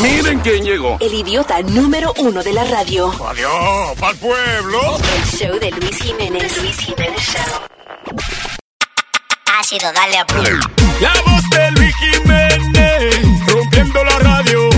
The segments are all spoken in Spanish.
Miren quién llegó. El idiota número uno de la radio. Adiós, pa'l pueblo. El show de Luis Jiménez. Luis Jiménez Show. Ácido, dale a play. La voz de Luis Jiménez, rompiendo la radio.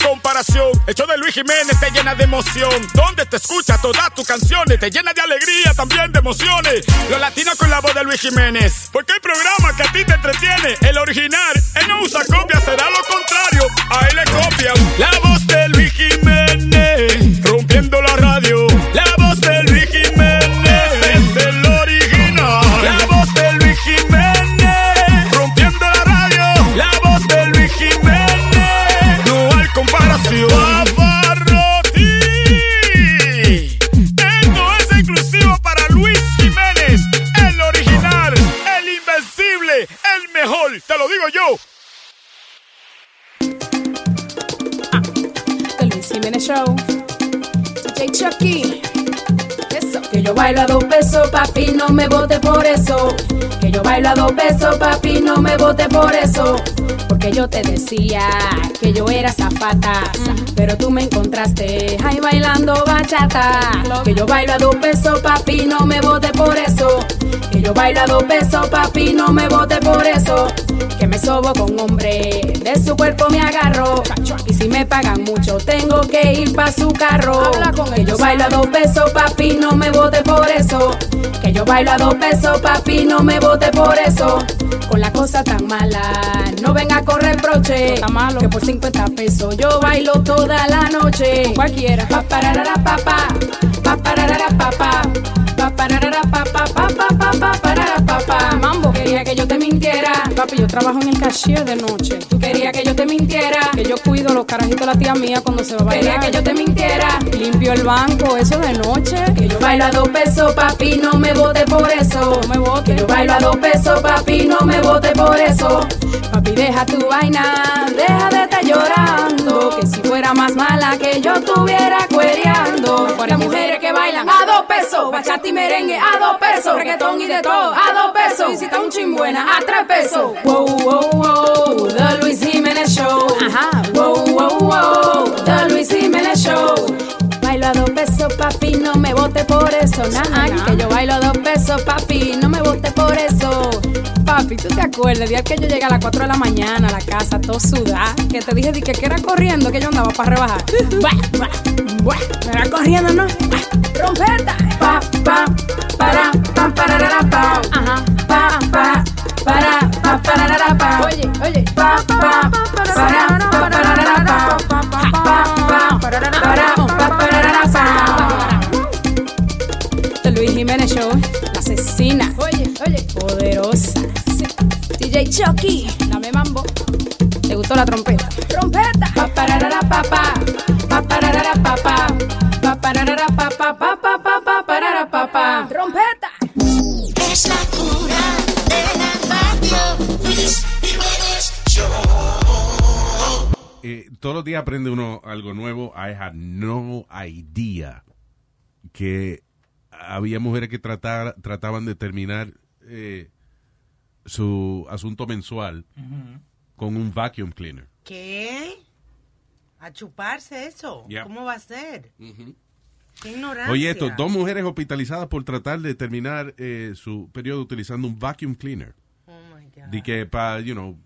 Comparación. El show de Luis Jiménez te llena de emoción. Donde te escucha todas tus canciones, te llena de alegría, también de emociones. Los latinos con la voz de Luis Jiménez. Porque hay programa que a ti te entretiene. El original, él no usa copia, será lo contrario. A él le copian. La voz de Luis Jiménez, rompiendo la radio. La voz de te lo digo yo. The Luis Jiménez Show. DJ Chucky. Que yo bailo a dos pesos, papi, no me vote por eso. Que yo bailo a dos pesos, papi, no me vote por eso. Porque yo te decía que yo era zapata. Pero tú me encontraste ahí bailando bachata. Que yo bailo a dos pesos, papi, no me vote por eso. Que yo bailo a dos pesos, papi, no me vote por eso. Que me sobo con hombre, de su cuerpo me agarro. Y si me pagan mucho, tengo que ir pa' su carro. que yo bailo a dos pesos, papi, no me vote por eso. Que yo bailo a dos pesos, papi, no me vote por eso. Con la cosa tan mala, no venga a correr broche. Que por 50 pesos yo bailo toda la noche. Cualquiera. Pa pararara papá, pa pararara papá, pa pararara papá, pa pa pa pa parara papá. Mambo quería que yo te mintiera. Papi, yo trabajo en el cashier de noche. Tú querías que yo te mintiera. Que yo cuido los carajitos de la tía mía cuando se va a bailar. Quería que yo te mintiera. Limpio el banco, eso de noche. Que yo bailo a dos pesos, papi, no me vote por eso. No me vote. Que yo bailo a dos pesos, papi, no me vote por eso. Papi, deja tu vaina, deja de estar llorando. Que si fuera más mala que yo estuviera cuereando. Las mujeres que bachata y merengue a dos pesos, reggaetón y de todo a dos pesos. Y si está un chimbuena a tres pesos. Wow, wow, wow, The Luis Jiménez Show. Ajá. Wow, wow, wow, The Luis Jiménez Show. Bailo a dos pesos, papi, no me vote por eso. Nah, que yo bailo a dos pesos, papi, no me vote por eso. Papi, ¿tú te acuerdas? El día que yo llegué a las 4 de la mañana a la casa, todo sudada, que te dije di que, que era corriendo, que yo andaba para rebajar. Buah, buah, buah, me era corriendo, ¿no? Trompeta. Pa, pa, para, pa, pararara, pa. Ajá. Pa, pa, para, pa, pararara, pa. Oye, oye. Pa, pa, para, pa, pararara, pa. Pa, pa, pa, para, pa, pararara, pa. The Luis Jiménez Show, la asesina. Oye, oye. Poderosa. DJ Chucky, dame mambo. ¿Te gustó la trompeta? ¡Trompeta! Pa pararara pa pa. Pa pararara pa pa. Pa pararara pa pa pa pa pa pa parara pa pa. ¡Trompeta! Es la cura de la radio. Luis Jiménez Show. Eh, todos los días aprende uno algo nuevo. I had no idea que había mujeres que tratar, trataban de terminar eh, su asunto mensual con un vacuum cleaner. ¿Qué? ¿A chuparse eso? ¿Cómo va a ser? Qué ignorancia. Oye, esto, dos mujeres hospitalizadas por tratar de terminar eh, su periodo utilizando un vacuum cleaner. Oh my God. De que para, you know,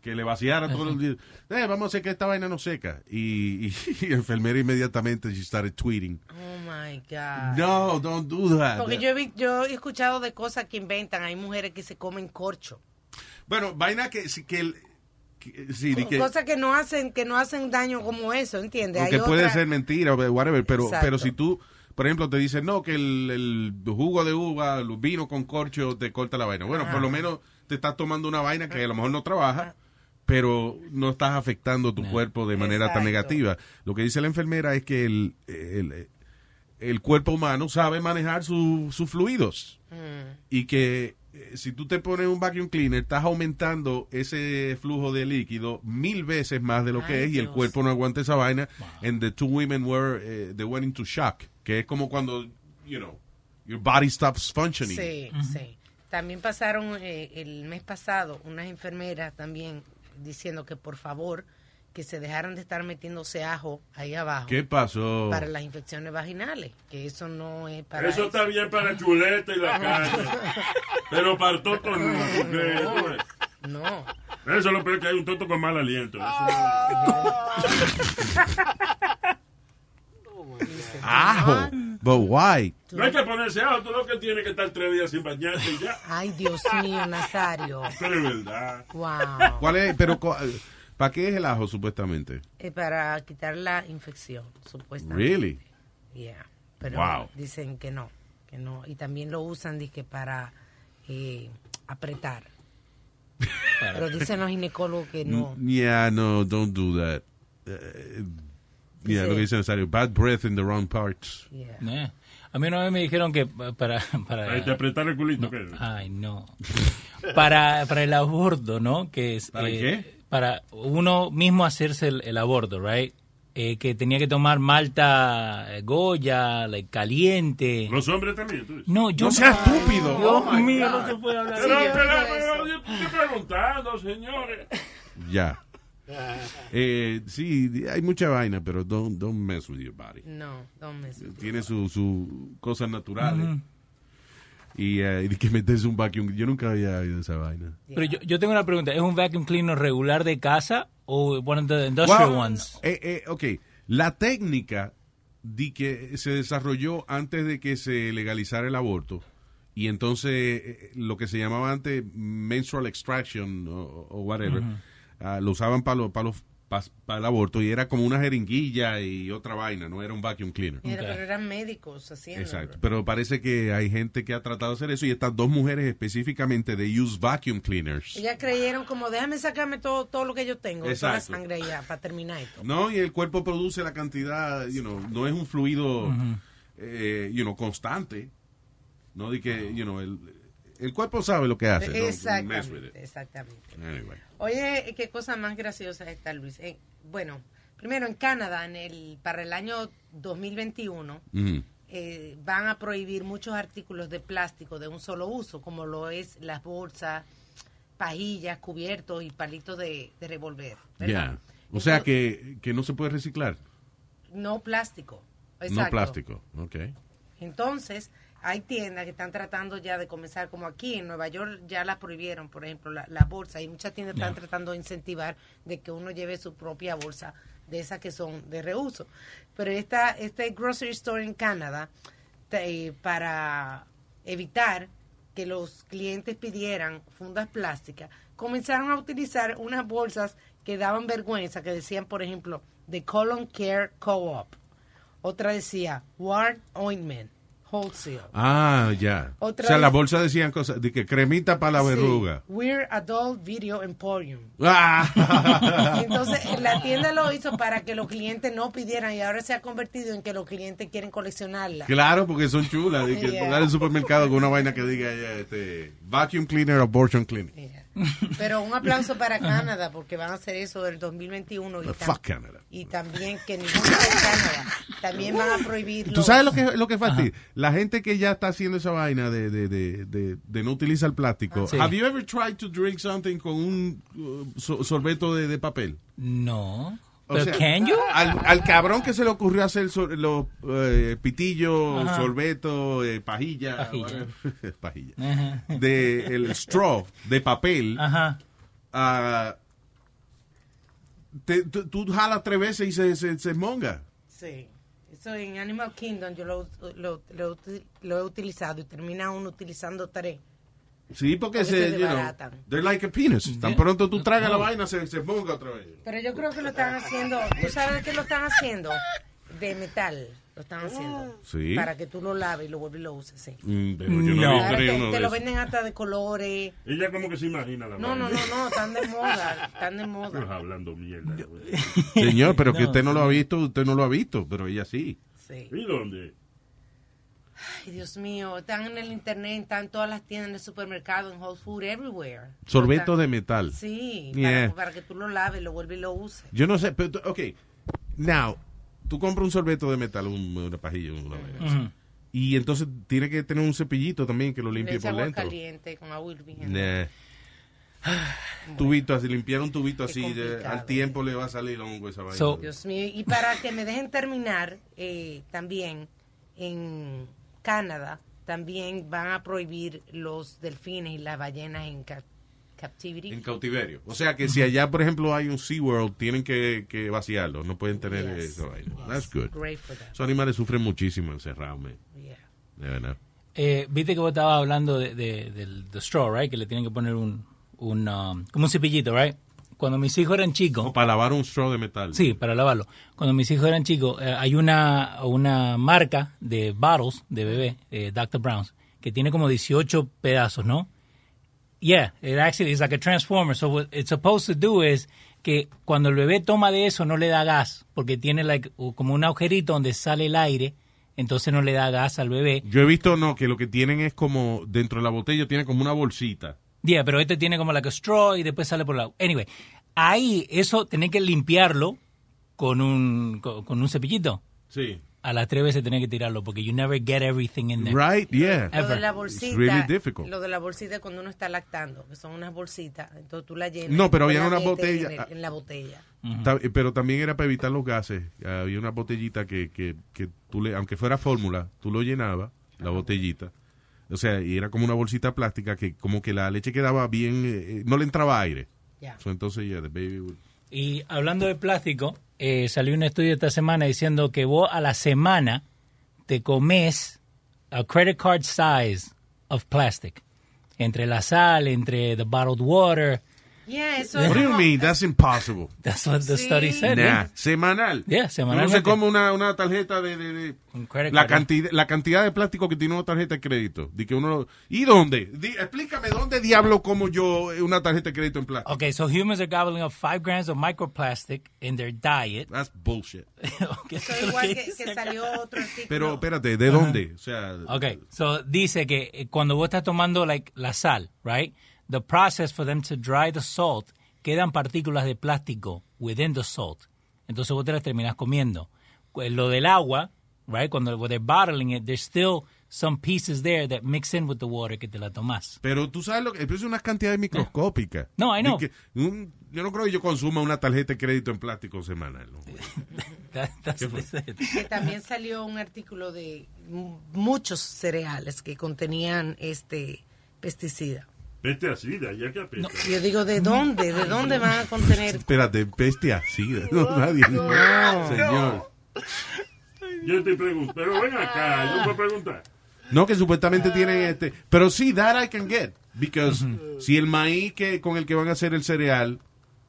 que le vaciara todo el día. Eh, vamos a hacer que esta vaina no seca. Y, y, y enfermera inmediatamente she started tweeting. Oh my God. No, don't do that. Porque yo he, yo he escuchado de cosas que inventan. Hay mujeres que se comen corcho. Bueno, vaina que, que, el- que- sí, que, cosas que no hacen que no hacen daño como eso, ¿entiendes? porque Hay puede otra- ser mentira, whatever, pero, Exacto. pero si tú, por ejemplo, te dicen, no, que el, el jugo de uva, el vino con corcho te corta la vaina. Bueno, por lo menos te estás tomando una vaina que a lo mejor no trabaja, pero no estás afectando tu cuerpo de manera tan Exacto. negativa. Lo que dice la enfermera es que el, el, el cuerpo humano sabe manejar su- sus fluidos. Mm. y que eh, si tú te pones un vacuum cleaner, estás aumentando ese flujo de líquido mil veces más de lo que Ay, es y el Dios. cuerpo no aguanta esa vaina. And the two women were, eh, they went into shock, que es como cuando, you know, your body stops functioning. Sí, sí. También pasaron eh, el mes pasado unas enfermeras también diciendo que por favor que se dejaran de estar metiéndose ajo ahí abajo ¿Qué pasó? para las infecciones vaginales, que eso no es para Eso está bien para chuleta y la carne. Pero para el toto no. porque, No. Eso es lo peor que hay un toto con mal aliento. Eso Ajo. But why? no, hay que ponerse ajo. Tú lo que tiene que estar tres días sin bañarse y ya. Ay, Dios mío, Nazario. Eso es verdad. Wow. ¿Cuál es? Pero, ¿para qué es el ajo supuestamente? Eh, para quitar la infección, supuestamente. Really? Yeah. Pero Wow. dicen que no, que no. Y también lo usan dizque, para eh, apretar. Pero dicen los ginecólogos que no. Yeah, no, don't do that. Eh, yeah, Dice- lo que dice Nazario, bad breath in the wrong parts. Yeah. Eh. A mí una vez me dijeron que para... para te apretar el culito. ¿qué? Ay, no. Para, para el aborto, ¿no? Que es, ¿Para eh, qué? Para uno mismo hacerse el, el aborto, right? Eh, que tenía que tomar malta eh, Goya, like, caliente. Los hombres también. tú dices. No, yo No seas estúpido. Dios Oh, mío, God. no se puede hablar. Pero, Sí, pero, pero, yo estoy preguntando, señores. Ya. Eh, sí, hay mucha vaina, pero don't, don't mess with your body. No, don't mess with it. Tiene sus su cosas naturales. Y, eh, y que meterse un vacuum. Yo nunca había oído esa vaina. Pero yo, yo tengo una pregunta. ¿Es un vacuum cleaner regular de casa o one of the industrial Well, ones? eh, eh, ok, la técnica di que se desarrolló antes de que se legalizara el aborto y entonces eh, lo que se llamaba antes menstrual extraction o, o whatever, ah, lo usaban para los para el aborto y era como una jeringuilla y otra vaina, no era un vacuum cleaner. Era-. Pero eran médicos haciendo. Exacto, pero parece que hay gente que ha tratado de hacer eso y estas dos mujeres específicamente de use vacuum cleaners. Ellas creyeron como, déjame sacarme todo, todo lo que yo tengo, toda la sangre ya, para terminar esto. No, y el cuerpo produce la cantidad, you know, no es un fluido, eh, you know, constante. No de que, you know, el, el cuerpo sabe lo que hace. no- Exactamente, it. exactamente. Anyway. Oye, qué cosa más graciosa está, Luis. Eh, bueno, primero en Canadá, en el, para el año 2021, Ujú. eh, van a prohibir muchos artículos de plástico de un solo uso, como lo es las bolsas, pajillas, cubiertos y palitos de, de revolver. Ya. O sea que, que no se puede reciclar. No plástico. No Exacto. plástico. Ok. Entonces, hay tiendas que están tratando ya de comenzar, como aquí en Nueva York ya las prohibieron, por ejemplo, la, la bolsa, y muchas tiendas están tratando de incentivar de que uno lleve su propia bolsa de esas que son de reuso. Pero esta, este grocery store en Canadá, te- eh, para evitar que los clientes pidieran fundas plásticas, comenzaron a utilizar unas bolsas que daban vergüenza, que decían, por ejemplo, The Colon Care Co-op. Otra decía, Ward Ointment, Wholesale. Ah, ya. Otra o sea, vez- la bolsa decían cosas de que cremita para la Sí, verruga. We're Adult Video Emporium. Ah. Entonces, la tienda lo hizo para que los clientes no pidieran y ahora se ha convertido en que los clientes quieren coleccionarla. Claro, porque son chulas. De que Yeah. al supermercado con una vaina que diga ya, este, vacuum cleaner, abortion. Yeah. Pero un aplauso para Canadá porque van a hacer eso del 2021 y, tam- fuck Canada. y también que ningún país de Canadá también van a prohibir ¿Tú sabes lo que, lo que fastidia? La gente que ya está haciendo esa vaina de, de, de, de, de no utilizar plástico. Sí. Have you ever tried to drink something con un uh, so- sorbeto de, de papel? No. O ¿Pero sea, can you? Al, al cabrón que se le ocurrió hacer los eh, pitillos, Ajá. sorbeto, eh, pajilla, Pajilla. whatever. pajilla, Ajá. de el straw de papel, Ajá. te- tú, tú jalas tres veces y se, se, se monga. Sí. Eso en Animal Kingdom yo lo, lo, lo, lo he utilizado y termina uno utilizando tres. Sí, porque, Porque se, se you know, they're like a penis. Tan pronto tú tragas la vaina, se, se monga otra vez. Pero yo creo que lo están haciendo, ¿tú sabes de qué lo están haciendo? De metal, lo están haciendo. Sí. Para que tú lo laves y lo vuelves y lo uses, sí. Mm, pero yo no, No. te, te lo venden hasta de colores. Ella como que se imagina la No, no, vaina. no, no, están de moda, están de Estás moda. hablando mierda. güey. Señor, pero que No, usted no lo ha visto, usted no lo ha visto, pero ella sí. Sí. ¿Y dónde? Ay, Dios mío, están en el internet, están en todas las tiendas, en el supermercado, en Whole Food, everywhere. Sorbeto de metal. Sí, Yeah. para, para que tú lo laves, lo vuelves y lo uses. Yo no sé, pero, ok. Now, tú compras un sorbeto de metal, un- una pajilla, una vaina. Y entonces tiene que tener un cepillito también que lo limpie por agua dentro. caliente con agua hirviendo. Nah. Tubito así, limpiar un tubito Qué así, ya al tiempo le va a salir hongo esa vaina. So- Dios mío, y para que me dejen terminar, eh, también en Canadá también van a prohibir los delfines y las ballenas en ca- captivity. en cautiverio. O sea que si allá, por ejemplo, hay un SeaWorld, tienen que, que vaciarlo. No pueden tener Yes. esa vaina. Yes. That's good. Great for them. Esos animales sufren muchísimo encerrados. Yeah. De verdad. Eh, Viste que vos estabas hablando de, de- del straw, right? Que le tienen que poner un, un um, como un cepillito, right? Cuando mis hijos eran chicos, O para lavar un straw de metal. Sí, para lavarlo. Cuando mis hijos eran chicos, eh, hay una, una marca de bottles de bebé, eh, Dr. Brown's, que tiene como 18 pedazos, ¿no? Yeah, it actually is like a transformer. So what it's supposed to do is que cuando el bebé toma de eso no le da gas, porque tiene like, como un agujerito donde sale el aire, entonces no le da gas al bebé. Yo he visto, no, que lo que tienen es como, dentro de la botella tiene como una bolsita. Yeah, pero este tiene como like a straw y después sale por la... Anyway, ahí eso tenés que limpiarlo con un, con, con un cepillito. Sí. a las tres veces tenés que tirarlo porque you never get everything in there. Right, yeah. Lo de Ever. la It's bolsita, really difficult. lo de la bolsita es cuando uno está lactando, que son unas bolsitas, entonces tú la llenas. No, pero había la una botella- En, el- en la botella. Ta- Pero también era para evitar los gases. Había una botellita que, que, que tú le, aunque fuera fórmula, tú lo llenabas, la botellita. O sea, y era como una bolsita plástica que como que la leche quedaba bien, eh, eh, no le entraba aire. Ya. So, entonces, yeah, the baby would- Y hablando de plástico, eh, salió un estudio esta semana diciendo que vos a la semana te comes a credit card size of plastic. Entre la sal, entre the bottled water. Yeah, eso What es do you mean? That's impossible. That's what the Sí. study said. Nah, yeah. semanal. Yeah, Uno semanalmente. se come una, una tarjeta de, de- de- Un credit la card, cantidad la cantidad de plástico que tiene una tarjeta de crédito. De que uno ¿Y dónde? Di- explícame dónde diablo como yo una tarjeta de crédito en plástico. Okay, so humans are gobbling up five grams of microplastic in their diet. That's bullshit. Okay, eso eso es lo igual que que, salió otro artículo. Pero espérate, ¿de dónde? O sea, Okay, so dice que cuando vos estás tomando like la sal, right? The process for them to dry the salt, quedan partículas de plástico within the salt. Entonces vos te las terminas comiendo. Cu- Lo del agua, right? Cuando when they're bottling it, there's still some pieces there that mix in with the water que te la tomas. pero tú sabes lo que es una cantidad microscópica. No, I know. De que un- yo no creo que yo consuma una tarjeta de crédito en plástico semanal. ¿no? That- that's what they said. que también salió un artículo de muchos cereales que contenían este pesticida. Así, de allá que apesta. Yo digo, ¿de dónde? ¿De dónde van a contener? Espérate, bestia, sí. No, nadie. Señor. Yo estoy preguntando, pero ven acá, yo puedo preguntar. No, que supuestamente tienen este. Pero sí, that I can get. Because si el maíz que, con el que van a hacer el cereal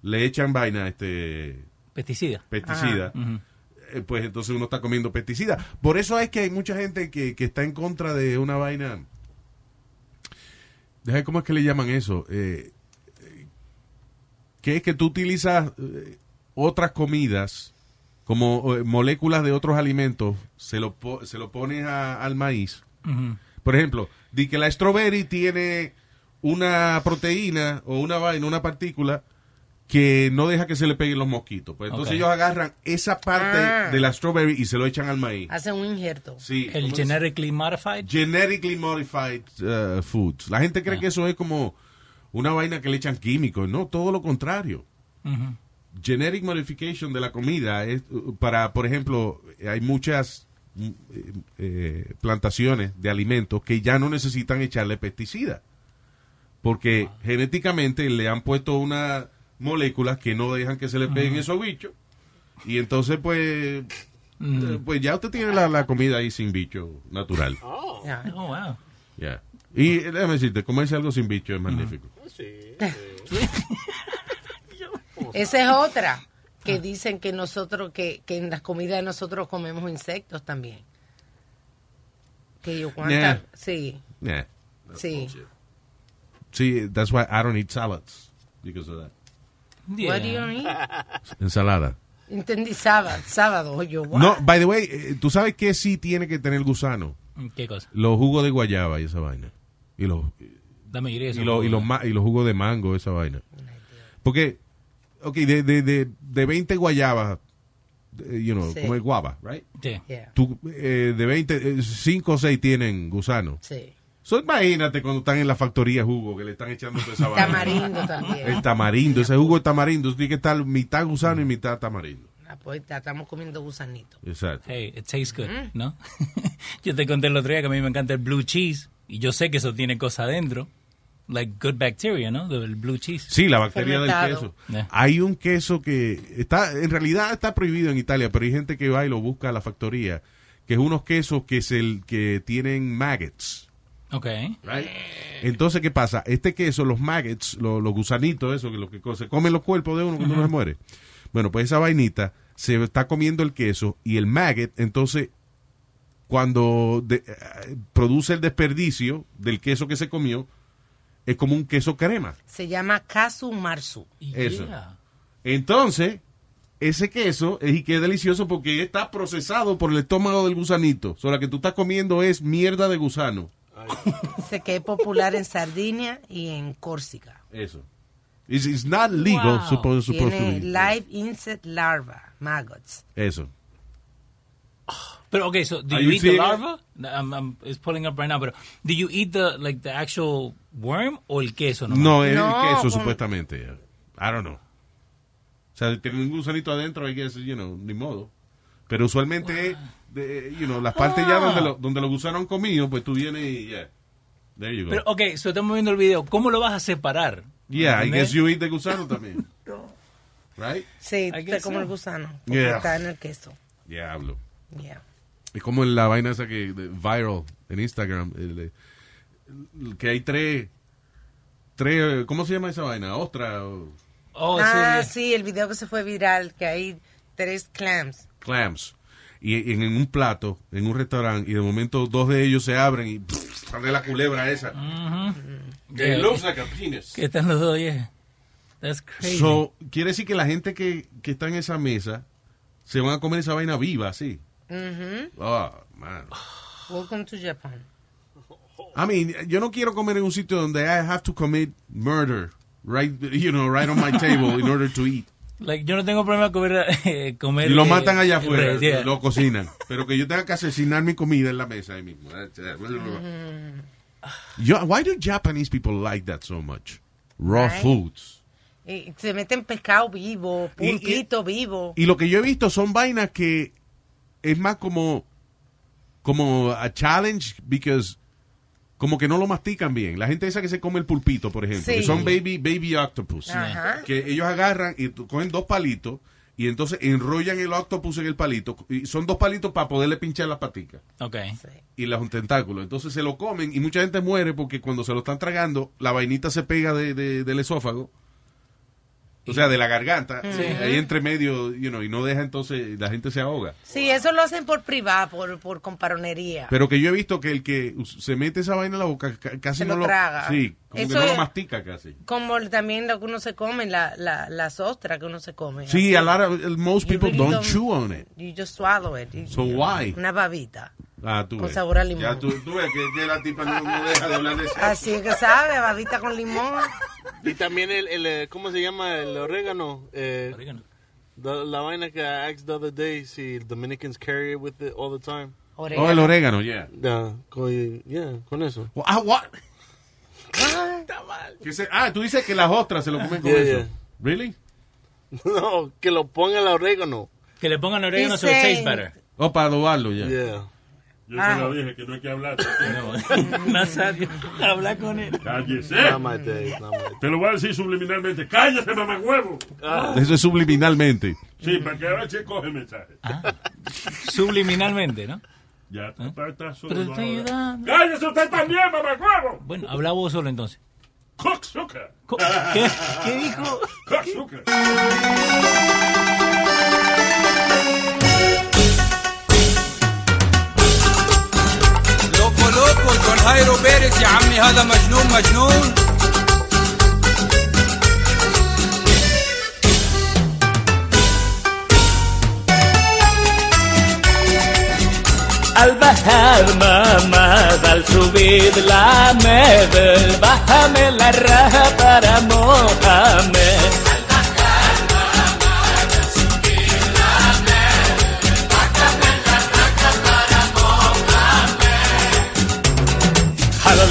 le echan vaina, este Pesticida. pesticida, eh, pues entonces uno está comiendo pesticida. Por eso es que hay mucha gente que, que está en contra de una vaina. Deja, ¿Cómo es que le llaman eso? Eh, que es que tú utilizas eh, otras comidas como eh, moléculas de otros alimentos, se lo, po- se lo pones a- al maíz. Por ejemplo, di que la strawberry tiene una proteína o una vaina, una partícula que no deja que se le peguen los mosquitos. Pues entonces ellos agarran esa parte Ah. de la strawberry y se lo echan al maíz. Hacen un injerto. Sí, El genetically modified. Genetically modified uh, foods. La gente cree que eso es como una vaina que le echan químicos. No, todo lo contrario. Genetic modification de la comida es uh, para, por ejemplo, hay muchas mm, eh, eh, plantaciones de alimentos que ya no necesitan echarle pesticidas. Porque genéticamente le han puesto unas moléculas que no dejan que se le peguen esos bichos. Y entonces, pues, eh, pues ya usted tiene la, la comida ahí sin bicho natural. Ya. Oh, wow. Ya. Y eh, déjame decirte, comerse algo sin bicho es magnífico. Esa es otra que dicen que nosotros, que, que en las comidas de nosotros comemos insectos también. Que yo cuánta, Nah. sí, Yeah. sí. Sí, that's why I don't eat salads. Because of that. Yeah. What do you mean? Ensalada. Entendí sábado, sábado, yo, wow. No, by the way, eh, tú sabes que sí tiene que tener gusano. ¿Qué cosa? Los jugos de guayaba y esa vaina. Y los, La mayoría de y los, y los, y los jugos de mango, esa vaina. Porque, ok, de, de, de, de 20 guayabas, eh, you know, Sí. como el guava, right? Sí. Yeah. Tú, eh, de 20, 5 o 6 tienen gusano. Sí. So, imagínate cuando están en la factoría jugo, que le están echando toda esa vaina. Tamarindo también. El tamarindo, ese jugo de tamarindo, tiene que estar mitad gusano y mitad tamarindo. Ah, pues estamos comiendo gusanito. Exacto. Hey, it tastes good, Mm. ¿no? yo te conté el otro día que a mí me encanta el blue cheese y yo sé que eso tiene cosas adentro. Like good bacteria, ¿no? Del blue cheese. Sí, la bacteria del queso. Yeah. Hay un queso que está, en realidad está prohibido en Italia, pero hay gente que va y lo busca a la factoría, que es unos quesos que es el que tienen maggots. Ok. right? Entonces, ¿qué pasa? Este queso, los maggots, lo- los, gusanitos, eso, que lo que se comen los cuerpos de uno cuando uno se muere. Bueno, pues esa vainita se está comiendo el queso y el maggot, entonces, cuando de- eh, produce el desperdicio del queso que se comió, es como un queso crema. Se llama casu marzu. Eso. Yeah. Entonces, ese queso es y que es delicioso porque está procesado por el estómago del gusanito. O sea, la que tú estás comiendo es mierda de gusano. Dice que es popular en Sardinia y en Córcega. Eso. It's, it's not legal, Wow. supposed, supposed to Tiene be. live insect larva, maggots. Eso. But okay, so do Are you, you eat the seeing it? larva? I'm, I'm, it's pulling up right now, but do you eat the like the actual worm o el queso? No, es No, el queso, con- supuestamente. I don't know. O sea, tiene un gusanito adentro, I guess, you know, ni modo. Pero usualmente, es de, you know, las partes ya donde, lo- donde los gusanos han comido, pues tú vienes y ya. There you go. Pero okay, so estamos viendo el video. ¿Cómo lo vas a separar? yeah, I guess you eat the gusano también. Right? Sí, te como so. el gusano. Yeah. está en el queso. Diablo. Yeah. Es como en la vaina esa que de- viral en Instagram, el- el- que hay tres, tres, ¿cómo se llama esa vaina? Ostra, o Oh, ah, sí. sí, el video que se fue viral, que hay tres clams. clams. Y en, en un plato, en un restaurante, y de momento dos de ellos se abren y pff, sale la culebra esa. Yeah. It looks like a penis. ¿Qué están los dos? Yeah. That's crazy. So, quiere decir que la gente que, que está en esa mesa se van a comer esa vaina viva, así. Ujú. Oh, man. Welcome to Japan. I mean, yo no quiero comer en un sitio donde I have to commit murder, right, you know, right on my table in order to eat. Like, yo no tengo problema con comer, eh, comer Y lo eh, matan allá afuera, res, yeah. lo cocinan. Pero que yo tenga que asesinar mi comida en la mesa ahí mismo. Yo, why do Japanese people like that so much? Raw Right. foods. Y se meten pescado vivo, Y- y- pulpito vivo. Y lo que yo he visto son vainas que es más como como a challenge because como que no lo mastican bien. La gente esa que se come el pulpito, por ejemplo, Sí. que son baby baby octopus, Ajá. que ellos agarran y cogen dos palitos y entonces enrollan el octopus en el palito y son dos palitos para poderle pinchar las paticas Okay. y los tentáculos. Entonces se lo comen y mucha gente muere porque cuando se lo están tragando, la vainita se pega de, de- del esófago. O sea, de la garganta, ahí entre medio, you know, y no deja entonces, la gente se ahoga. Sí, eso lo hacen por privado, por, por comparonería. Pero que yo he visto que el que se mete esa vaina en la boca ca- casi Se no lo lo traga. Sí, como Eso que no es- lo mastica casi. Como el- también lo que uno se come, la, la, las ostras que uno se come. Sí, así. a lot of, most You people really don't don't- chew on it. You just swallow it. You- So why? Una babita. Ah, tú Con ves. sabor a limón. Ya tú, tú ves que, que la tipa no, no deja de hablar de eso. Así es que sabe, babita con limón. Y también el, el, eh, ¿cómo se llama? El orégano. Eh, Orégano. the- la vaina que I asked the other day si Dominicans carry it with it all the time. Oh, el Orégano. orégano, yeah. Yeah, con, yeah, con eso. Ah, what? Que se- ah, tú dices que las ostras se lo comen con Yeah, eso. yeah. Really? No, que lo ponga el orégano. Que le pongan orégano so it tastes better. O para adobarlo, ya. Yeah. Yo se lo dije que no hay que hablar. Nazario, habla con él. Cállese. Te lo voy a decir subliminalmente. Cállate, mamagüevo. Eso es subliminalmente. Sí, para que ahora se coge el mensaje. Subliminalmente, ¿no? Ya, papá está solo. Pero estoy ayudando. Cállese usted también, mamagüevo. Bueno, habla vos solo entonces. Cocksucker. Co- ¿Qué, ¿Qué dijo? Cocksucker. الأول كان هايرو بيريز يا عمي هذا مجنون مجنون. البحر ما مازال سبيد لا مبل بحمل الرهب رمو حمل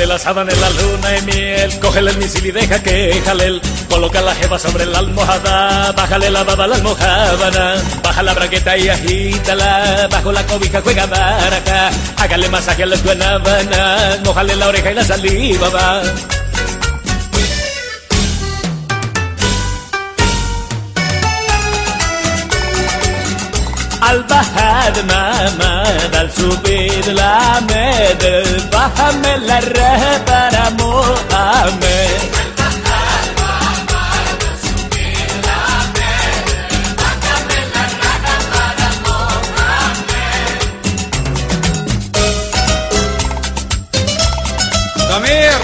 Jálale la sábana en la luna y miel, cógele el misil y deja que jalel. Coloca la jeva sobre la almohada, bájale la baba a la almohábana, baja la braqueta y agítala, bajo la cobija juega baraja, hágale masaje a las guanábanas, mojale la oreja y la saliva va. عالبهاد ما ما دل سوبيد لا مدى بحمل الرهب أنا مؤمن. ضمير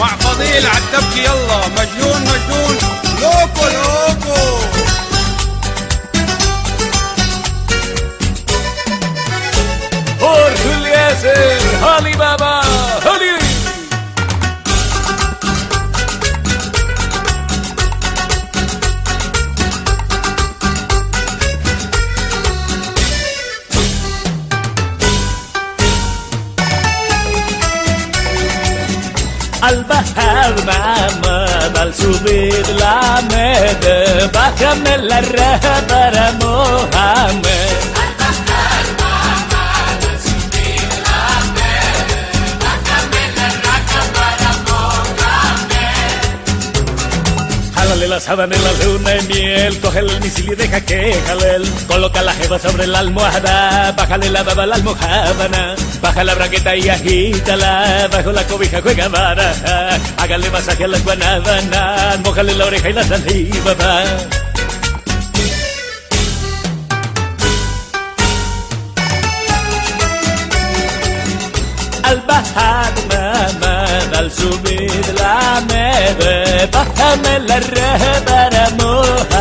مع فضيل عالتبكي يلا مجنون مجنون. لوكو لوكو. Jorge Eliezer, Holly Baba, Holly. Al bajar mamá, al subir la med, bájame la raja para. La en la luna y miel, cógele el misil y deja que jalel. Coloca la jeva sobre la almohada, bájale la baba a la almohábana, baja la braqueta y agítala, bajo la cobija juega baraja, hágale masaje a las guanábanas, mojale la oreja y la saliva va. Al bajar al subir la med, bájame la raja para Mohamed.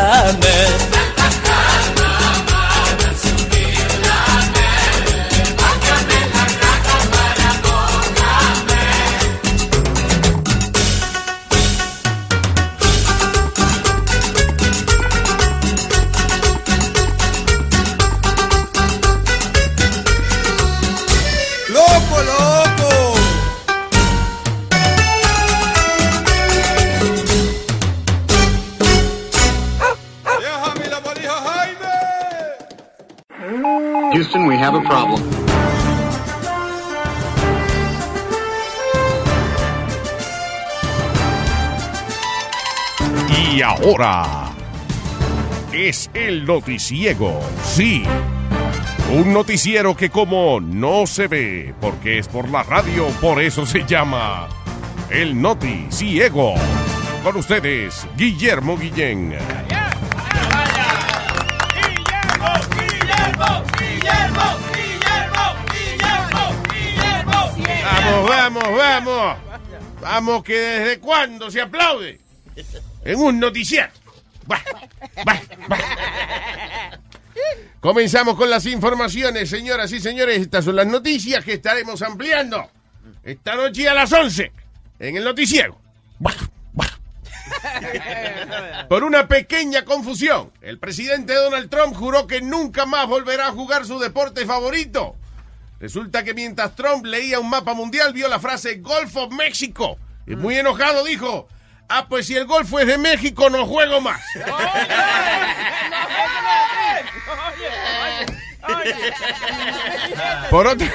Y ahora es el noticiego. Sí. Un noticiero que como no se ve, porque es por la radio, por eso se llama El Noticiego. Con ustedes, Guillermo Guillén. Vamos, vamos, vamos. Que desde cuándo se aplaude en un noticiero. Bah, bah, bah. Comenzamos con las informaciones, señoras y señores. Estas son las noticias que estaremos ampliando esta noche a las 11 en el noticiero. Por una pequeña confusión, el presidente Donald Trump juró que nunca más volverá a jugar su deporte favorito. Resulta que mientras Trump leía un mapa mundial, vio la frase Golf of México. Y muy enojado dijo, ah, pues si el golfo es de México, no juego más. Por otra,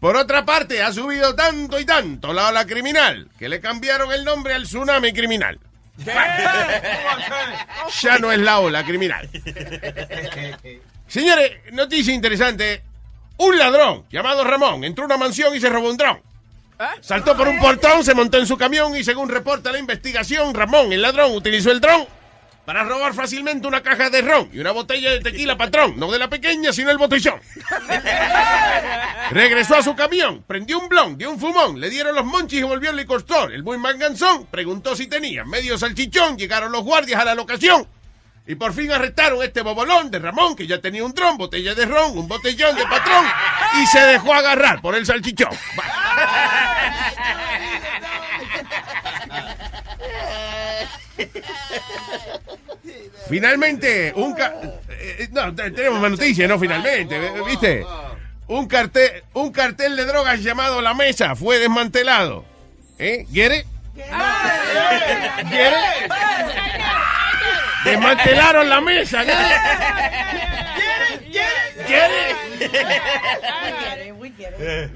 por otra parte, ha subido tanto y tanto la ola criminal que le cambiaron el nombre al tsunami criminal. Ya no es la ola criminal. Señores, noticia interesante. Un ladrón llamado Ramón entró a una mansión y se robó un dron. Saltó por un portón, se montó en su camión y según reporta la investigación, Ramón, el ladrón, utilizó el dron para robar fácilmente una caja de ron y una botella de tequila patrón, no de la pequeña, sino el botellón. Regresó a su camión, prendió un blon, dio un fumón, le dieron los monchis y volvió al licor store. El muy manganzón preguntó si tenía medio salchichón, llegaron los guardias a la locación. Y por fin arrestaron este bobolón de Ramón, que ya tenía un dron, botella de ron, un botellón de patrón y se dejó agarrar por el salchichón. Finalmente, un ca- eh, no, te- tenemos más noticias, no finalmente, ¿viste? Un cartel, un cartel de drogas llamado La Mesa fue desmantelado. ¿Eh? ¿Quiere? Desmantelaron la mesa.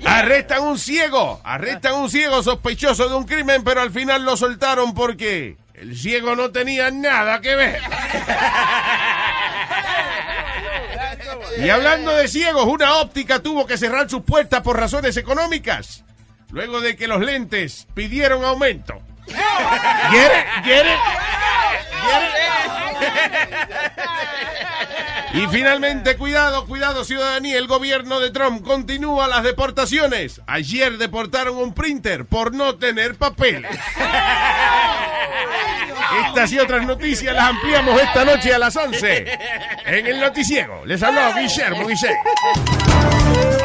Arrestan un ciego, arrestan un ciego sospechoso de un crimen, pero al final lo soltaron porque el ciego no tenía nada que ver. Y hablando de ciegos, una óptica tuvo que cerrar sus puertas por razones económicas, luego de que los lentes pidieron aumento. Y finalmente, cuidado, cuidado, ciudadanía, el gobierno de Trump continúa las deportaciones. Ayer deportaron un printer por no tener papeles. Estas y otras noticias las ampliamos esta noche a las 11 en el noticiero. Les habló Guillermo Guillén.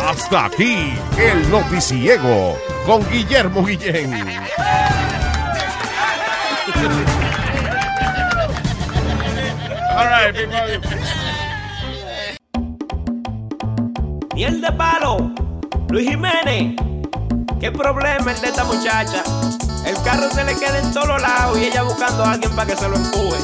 Hasta aquí el noticiego con Guillermo Guillén. All right, people. Miel de palo, Luis Jiménez. ¿Qué problema el de esta muchacha? El carro se le queda en todos lados y ella buscando a alguien para que se lo empuje.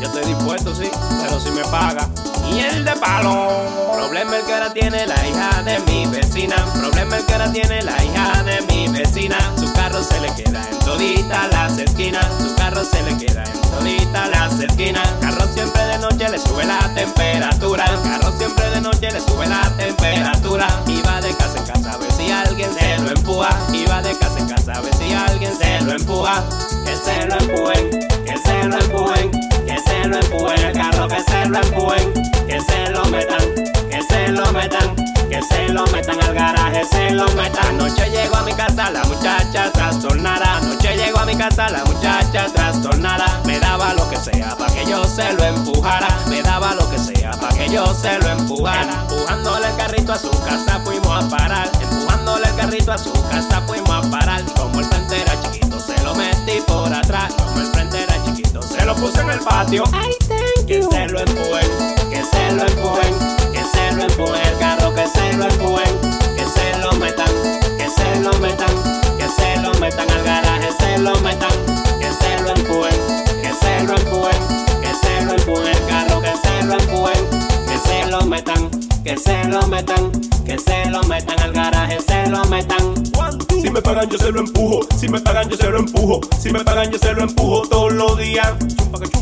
Yo estoy dispuesto, sí, pero si me paga. Miel de palo. Problema el que ahora tiene la hija de mi vecina. Problema el que ahora tiene la hija de mi vecina. Su carro se le queda en todita las esquinas. Su carro se le queda en todita las esquinas. Carro siempre de noche le sube la temperatura. Carro siempre de noche le sube la temperatura. Y va de casa en casa a ver si alguien se lo empuja. Y va de casa en casa a ver si alguien se lo empuja. Que se lo empujen, que se lo empujen, que se lo empujen, que se lo metan, que se lo metan. Que se lo metan al garaje, se lo metan. Anoche llegó a mi casa la muchacha trastornada. Anoche llegó a mi casa la muchacha trastornada. Me daba lo que sea para que yo se lo empujara. Me daba lo que sea para que yo se lo empujara. Empujándole el carrito a su casa fuimos a parar. Empujándole el carrito a su casa fuimos a parar. Como el frente era chiquito, se lo metí por atrás. Como el lo puse en el patio. que se lo empujen, que se lo empujen, que se lo empujen. El carro que se lo empujen, que se lo metan, que se lo metan, que se lo metan al garaje, se lo metan, que se lo empujen, que se lo empujen, que se lo empujen. El carro que se lo empujen, que se lo metan, que se lo metan, que se lo metan al garaje, se lo metan. Si me pagan yo se lo empujo, si me pagan yo se lo empujo, si me pagan yo se lo empujo todos los días.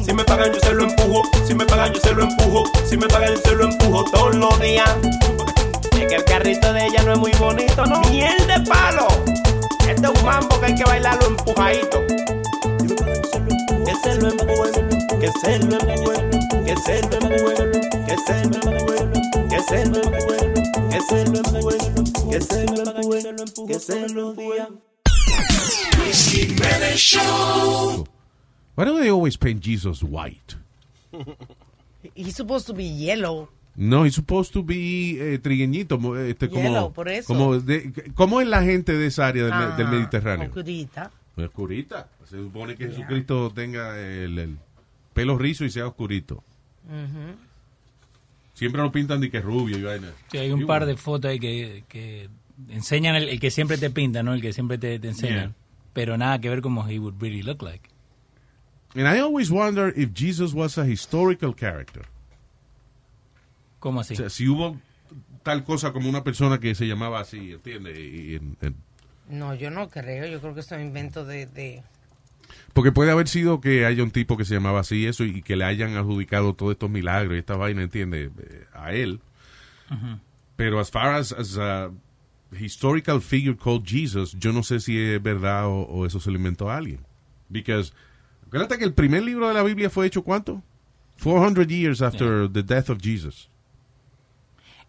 Si me pagan yo se lo empujo, si me pagan yo se lo empujo, si me pagan yo se lo empujo todos los días. Es que el carrito de ella no es muy bonito, ¿no? Miel de palo. Este es un mambo que hay que bailarlo empujadito. Que se lo empuje, que se lo empuje, que se lo empuje, que se lo empuje, que se lo empuje, que se lo empuje, que se lo empuje, que se lo empuje. Why do they always paint Jesus white? He's supposed to be yellow. No, he's supposed to be eh, trigueñito, este, como, Yellow, por eso. como de- ¿Cómo es la gente de esa área del, Ah, del Mediterráneo? Oscurita. Oscurita. Se supone que Jesucristo tenga el, el pelo rizo y sea oscurito. Ujú. Siempre lo pintan de que rubio y vaina. Sí, hay un Y par bueno. de fotos ahí que, que enseñan el, el que siempre te pinta, ¿no? El que siempre te, te enseñan. Yeah. Pero nada que ver como he would really look like. And I always wonder if Jesus was a historical character. ¿Cómo así? O sea, si hubo tal cosa como una persona que se llamaba así, ¿entiendes? Y- en- en- No, yo no creo. Yo creo que esto es un invento de, de... porque puede haber sido que haya un tipo que se llamaba así eso y que le hayan adjudicado todos estos milagros y esta vaina, ¿entiendes? Eh, A él. Pero as far as, as a historical figure called Jesus, yo no sé si es verdad o, o eso se lo inventó a alguien. Because, acuérdate que el primer libro de la Biblia fue hecho ¿cuánto? 400 years after the death of Jesus.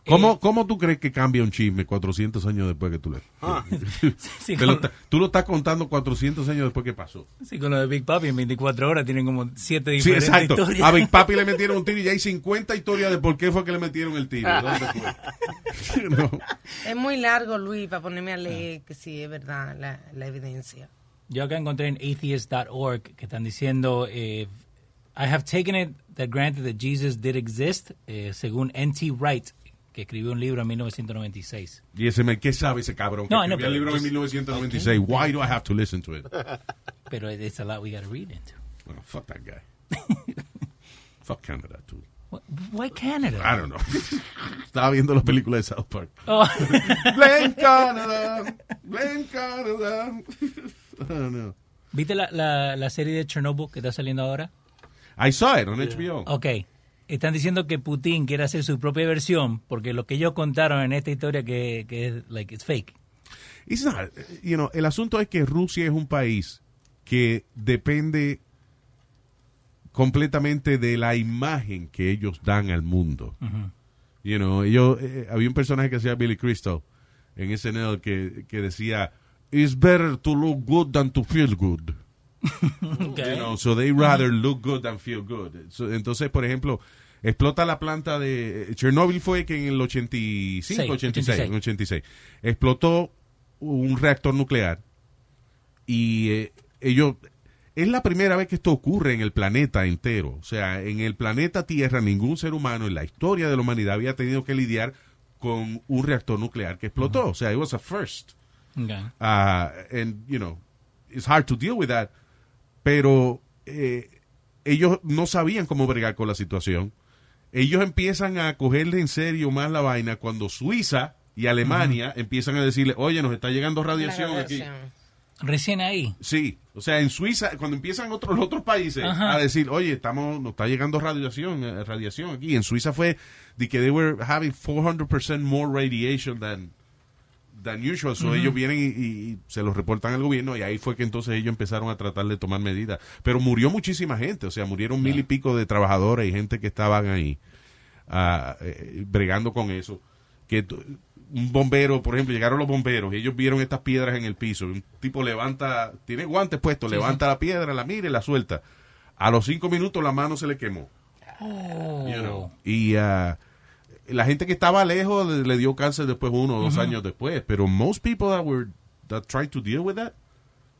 ¿Cómo, ¿Cómo tú crees que cambia un chisme 400 años después que tú le... Ah. Sí, lo con- ta- tú lo estás contando 400 años después que pasó. Sí, con lo de Big Papi en 24 horas tienen como siete Sí, diferentes exacto. historias. A Big Papi le metieron un tiro y ya hay 50 historias de por qué fue que le metieron el tiro. ¿Dónde fue? No. Es muy largo, Luis, para ponerme a leer que sí es verdad la, la evidencia. Yo acá encontré en atheist.org que están diciendo, eh, I have taken it that granted that Jesus did exist, eh, según N.T. Wright, que escribió un libro en 1996. Y ese ¿qué sabe ese cabrón? Que No, escribió el pero libro en just- 1996. Why do I have to listen to it? Pero it's a lot we got to read into. Well, fuck that guy. fuck Canada, too. Why Canada? I don't know. Estaba viendo las películas de South Park. Oh. Blame Canada. Blame Canada. I don't know. ¿Viste la, la, la serie de Chernobyl que está saliendo ahora? I saw it on HBO. Ok. Están diciendo que Putin quiere hacer su propia versión porque lo que ellos contaron en esta historia que, que es like it's fake. It's not, you know, el asunto es que Rusia es un país que depende completamente de la imagen que ellos dan al mundo. You know, ellos, eh, había un personaje que llama Billy Crystal en SNL que, que decía, It's better to look good than to feel good. You know, so they rather look good than feel good. So, entonces, por ejemplo, explota la planta de Chernobyl fue que en el 85, Sí, 86, 86. en 86, explotó un reactor nuclear y eh, ellos es la primera vez que esto ocurre en el planeta entero. O sea, en el planeta Tierra ningún ser humano en la historia de la humanidad había tenido que lidiar con un reactor nuclear que explotó. O sea, it was a first. Okay. Uh, and, you know, it's hard to deal with that. Pero eh, ellos no sabían cómo bregar con la situación. Ellos empiezan a cogerle en serio más la vaina cuando Suiza y Alemania empiezan a decirle, oye, nos está llegando radiación, aquí. Recién ahí. Sí, o sea, en Suiza, cuando empiezan otros, los otros países Ajá. a decir, oye, estamos, nos está llegando radiación, eh, radiación aquí. En Suiza fue de que they were having 400% more radiation than, than usual. So ellos vienen y, se los reportan al gobierno y ahí fue que entonces ellos empezaron a tratar de tomar medidas. Pero murió muchísima gente, o sea, murieron mil y pico de trabajadores y gente que estaban ahí ah, eh, bregando con eso. Que un bombero, por ejemplo, llegaron los bomberos y ellos vieron estas piedras en el piso. Un tipo levanta, tiene guantes puestos, Sí, levanta sí. la piedra, la mira y la suelta. A los cinco minutos la mano se le quemó. Oh. you know. Y ah, la gente que estaba lejos le, le dio cáncer después uno o dos años después. Pero most people that were that tried to deal with that,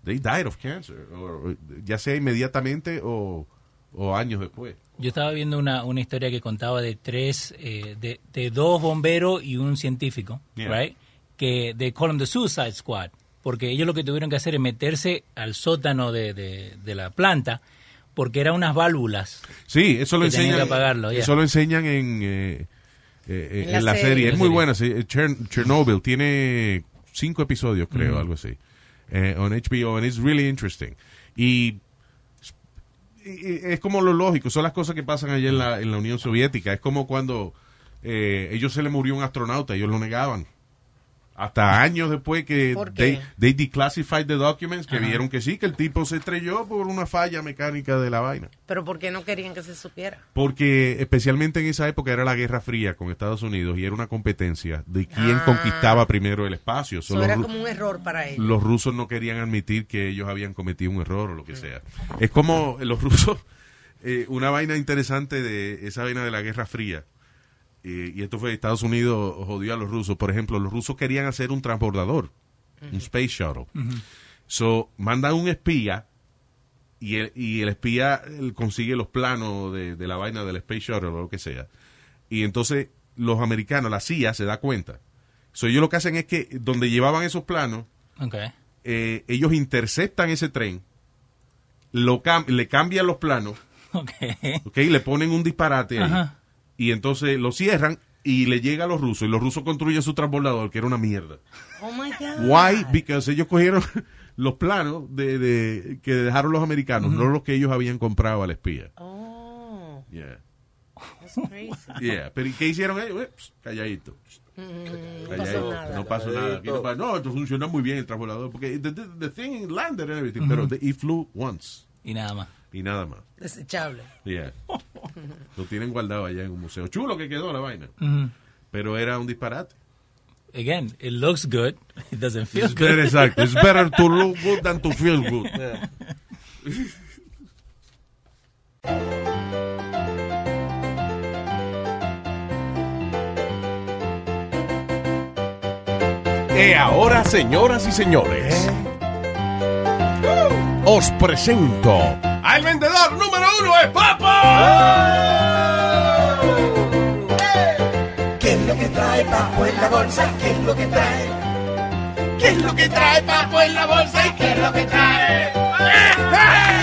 they died of cancer. or- ya sea inmediatamente o, o años después. Yo estaba viendo una, una historia que contaba de tres, eh, de, de dos bomberos y un científico, Yeah. right? Que de call them the Suicide Squad, porque ellos lo que tuvieron que hacer es meterse al sótano de, de, de la planta, porque eran unas válvulas. Sí, eso lo que enseñan. que apagarlo, yeah. Eso lo enseñan en, eh, eh, En en, la la, serie. serie. En Es muy buena. sí. Chern- Chernobyl tiene cinco episodios, creo, algo así. Eh, on HBO, and it's really interesting. Y es como lo lógico, son las cosas que pasan allá en la, en la Unión Soviética. Es como cuando eh, ellos se le murió un astronauta, ellos lo negaban. Hasta años después que they, they declassified the documents, que Ajá. vieron que sí, que el tipo se estrelló por una falla mecánica de la vaina. Pero ¿por qué no querían que se supiera? Porque especialmente en esa época era la Guerra Fría con Estados Unidos y era una competencia de quién Ah. conquistaba primero el espacio. So, Eso era como un error para ellos. los rusos no querían admitir que ellos habían cometido un error o lo que sea. Es como los rusos, eh, una vaina interesante de esa vaina de la Guerra Fría. Eh, y esto fue Estados Unidos jodió a los rusos. Por ejemplo, los rusos querían hacer un transbordador, un space shuttle. So, mandan un espía y el, y el espía él consigue los planos de, de la vaina del Space Shuttle o lo que sea. Y entonces los americanos, la CIA, se da cuenta. So, ellos lo que hacen es que donde llevaban esos planos, Okay. eh, ellos interceptan ese tren, lo cam- le cambian los planos, Okay. ¿ok? le ponen un disparate ahí, Ajá. Y entonces lo cierran y le llega a los rusos, y los rusos construyen su transbordador, que era una mierda. Oh my God. Why? Because ellos cogieron los planos de, de- que dejaron los americanos, no los que ellos habían comprado al espía. Oh, Yeah. that's crazy. Yeah. Pero ¿y qué hicieron ellos? Eh, pss, calladito. Mm, no Calladito. pasó nada. No pasó nada. No, esto funciona muy bien el transbordador. Porque the, the, the thing landed and everything, pero Ujú. the- it flew once. Y nada más. Y nada más. Desechable. Yeah. Lo tienen guardado allá en un museo. Chulo que quedó la vaina. Pero era un disparate. Again, it looks good. It doesn't feel It's good. better, exacto. It's better to look good than to feel good. Y ahora, señoras y señores, os presento al vendedor número uno de Papa. ¿Qué es lo que trae Papo en la bolsa? ¿Qué es lo que trae? ¿Qué es lo que trae Papo en la bolsa? ¿Y qué es lo que trae?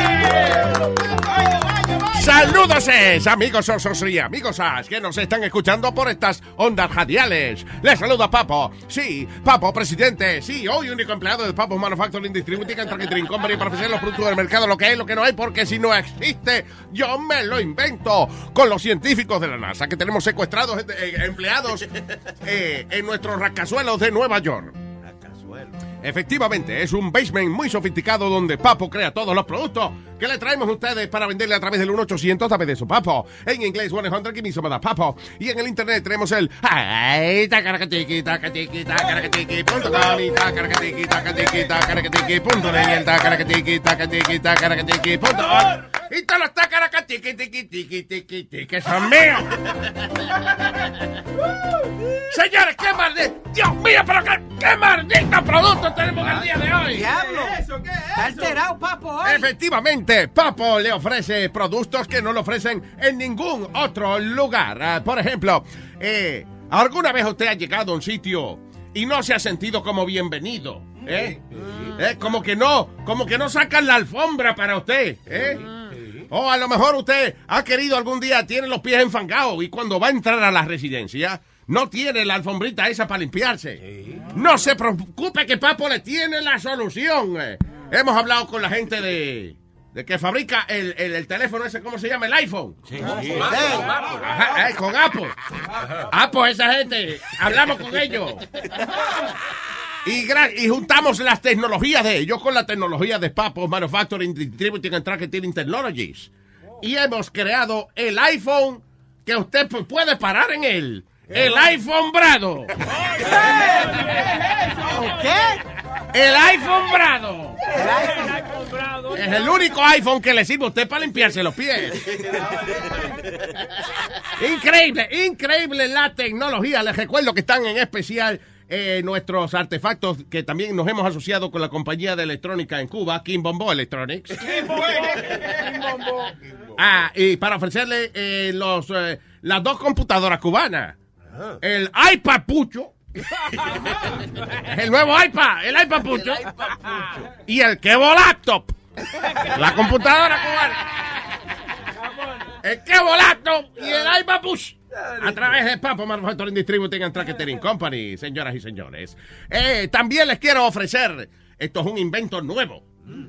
Saludos, amigos osos y amigosas que nos están escuchando por estas ondas radiales. Les saluda Papo. Sí, Papo, presidente. Sí, hoy único empleado de Papo Manufacturing Distributing and Tracking Company para ofrecer los productos del mercado, lo que es, lo que no hay, porque si no existe, yo me lo invento. Con los científicos de la NASA que tenemos secuestrados eh, empleados eh, en nuestros rascazuelos de Nueva York. Efectivamente, es un basement muy sofisticado donde Papo crea todos los productos que le traemos a ustedes para venderle a través del 1-800 a de su Papo. En inglés, 100 que me da Papo. Y en el internet tenemos el ay, tacaracatiqui, tacatiqui, tacaracatiqui, punto com y tacaracatiqui, tacatiqui, tacaracatiqui, punto net, y el tacaracatiqui, tacatiqui, tacaracatiqui, punto org. Y todos los tacaracatiqui, tiqui, tiqui, tiqui, tiqui, son míos. Señores, qué maldito. Dios mío, pero qué, qué maldito producto tenemos el día de hoy. Diablo. Está alterado, papo. hoy. Efectivamente, Papo le ofrece productos que no le ofrecen en ningún otro lugar. Ah, por ejemplo, eh, ¿alguna vez usted ha llegado a un sitio y no se ha sentido como bienvenido? ¿Eh? Eh, Como que no, como que no sacan la alfombra para usted. ¿eh? O a lo mejor usted ha querido algún día, tiene los pies enfangados y cuando va a entrar a la residencia, no tiene la alfombrita esa para limpiarse. No se preocupe que Papo le tiene la solución. eh. Hemos hablado con la gente de, de que fabrica el, el- el teléfono ese, ¿cómo se llama? El iPhone. Ajá, eh, con Apple. Apple, esa gente. Hablamos con ellos. Y, y juntamos las tecnologías de ellos con la tecnología de Papo Manufacturing Distributing and Tracking Technologies. Y hemos creado el iPhone que usted pu- puede parar en él. El iPhone Brado. ¿Qué? El iPhone Brado. Es el único iPhone que le sirve a usted para limpiarse los pies. Increíble, increíble la tecnología. Les recuerdo que están en especial eh, nuestros artefactos que también nos hemos asociado con la compañía de electrónica en Cuba, Kim Bombo Electronics. Ah, y para ofrecerle eh, los, eh, las dos computadoras cubanas. El iPad Pucho. el nuevo iPad, el iPad Pucho. Y el Kevo Laptop. La computadora cubana. El Kevo Laptop y el iPad Push. A través de Papo Manufacturing Distributing and Tracking Company, señoras y señores. Eh, también les quiero ofrecer, esto es un invento nuevo.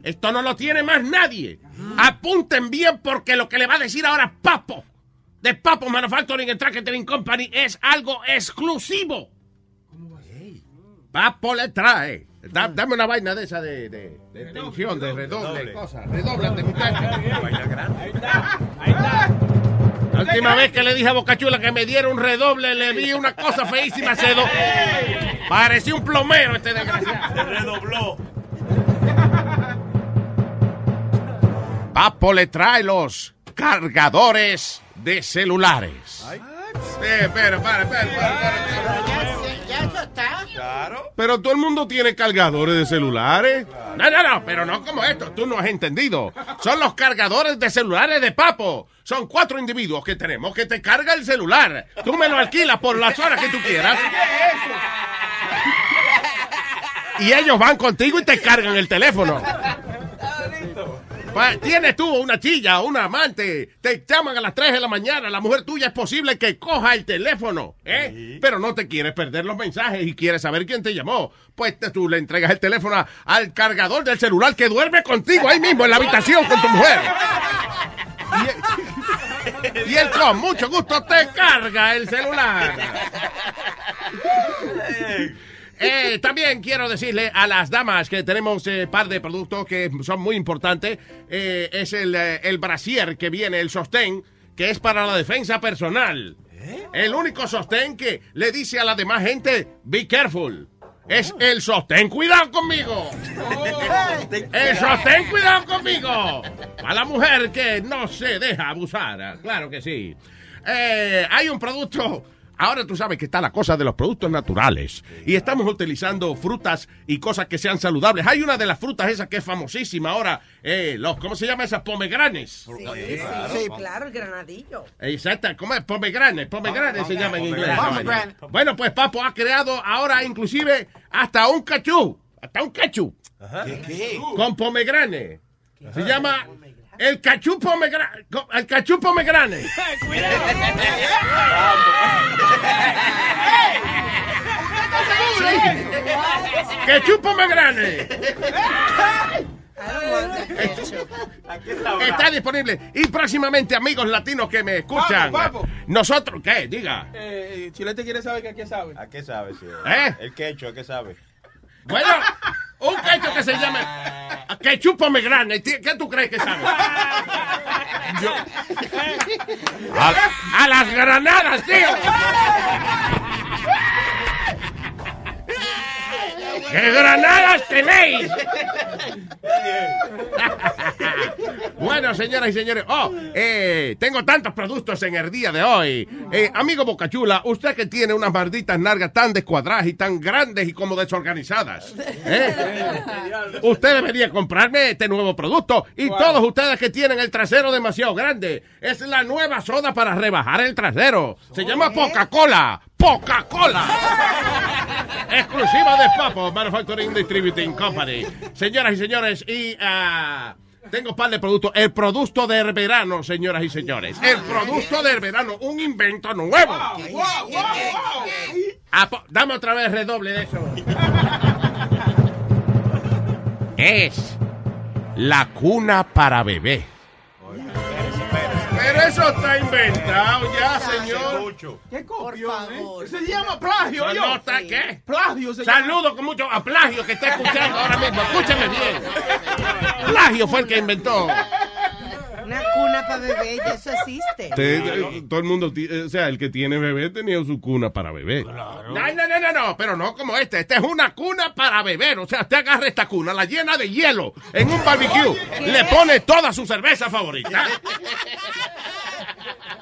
Esto no lo tiene más nadie. Apunten bien porque lo que le va a decir ahora Papo de Papo Manufacturing and Tracking Company es algo exclusivo. Papo le trae. Da- dame una vaina de esa de, de, de tensión, de redoble, cosas. Redoblate, muchachos. La última vez que le dije a Bocachula que me diera un redoble, le vi una cosa feísima. Se do... Parecía un plomero este desgraciado. Se redobló. Papo le trae los cargadores de celulares. Eh, espera, para, espera, espera, espera. Ya eso está. Claro. Pero todo el mundo tiene cargadores de celulares. No, no, no, pero no como esto. Tú no has entendido. Son los cargadores de celulares de Papo. Son cuatro individuos que tenemos que te carga el celular. Tú me lo alquilas por las horas que tú quieras. Y ellos van contigo y te cargan el teléfono. Tienes tú una chilla, una amante, te llaman a las 3 de la mañana, la mujer tuya es posible que coja el teléfono, ¿eh? Pero no te quieres perder los mensajes y quieres saber quién te llamó. Pues te- tú le entregas el teléfono al cargador del celular que duerme contigo ahí mismo en la habitación con tu mujer. Y, y él con mucho gusto te carga el celular. Eh, también quiero decirle a las damas que tenemos un par de productos que son muy importantes. Eh, es el, eh, el brasier que viene, el sostén, que es para la defensa personal. El único sostén que le dice a la demás gente, be careful. Es el sostén, cuidado conmigo. El sostén, cuidado conmigo. A la mujer que no se deja abusar. Claro que sí. Eh, hay un producto. Ahora tú sabes que está la cosa de los productos naturales. Y estamos utilizando frutas y cosas que sean saludables. Hay una de las frutas esas que es famosísima ahora. eh, los, ¿Cómo se llama esas? Pomegranes. Sí, sí, claro, el granadillo. Exacto, ¿cómo es? Pomegrane, pomegrane se llama en inglés. Pomegranate. Bueno, pues Papo ha creado ahora inclusive hasta un cachú, hasta un cachú. Con pomegrane. Se llama el cachú pomegrane. El cachú pomegrane. Cachú pomegrane. Está disponible. Y próximamente, amigos latinos que me escuchan, Papo, papo. nosotros, ¿qué? Diga. Eh, Chilete quiere saber que a qué sabe. ¿A qué sabe, sí? ¿Eh? El quecho, ¿a qué sabe? Bueno, un quecho que se llama Quechú pomegrane. ¿Qué tú crees que sabe? A, a las granadas, tío. ¿Qué granadas tenéis? bueno, señoras y señores, oh, eh, tengo tantos productos en el día de hoy. Eh, amigo Bocachula, usted que tiene unas malditas nargas tan descuadradas y tan grandes y como desorganizadas, ¿eh? usted debería comprarme este nuevo producto. Y todos ustedes que tienen el trasero demasiado grande, es la nueva soda para rebajar el trasero. Se llama Coca-Cola. Coca-Cola. Exclusiva de Papo Manufacturing Distributing Company. Señoras y señores, y ah, tengo par de productos. El producto del verano, señoras y señores. El producto del verano, un invento nuevo. Ah, po- dame otra vez redoble de eso. Es la cuna para bebé. Pero eso está inventado ya, señor. ¿Qué copión, eh? Se llama plagio, No, yo. no, está- ¿qué? Plagio se llama. Saludo con mucho a Plagio que está escuchando ahora mismo. Escúcheme bien. Plagio fue el que inventó. Una cuna para bebé, ya eso existe. Te- todo el mundo, ti- o sea, el que tiene bebé tenía su cuna para beber. No, no, no, no, no, pero no como este. Esta es una cuna para beber. O sea, usted agarra esta cuna, la llena de hielo en un barbecue, le pone toda su cerveza favorita.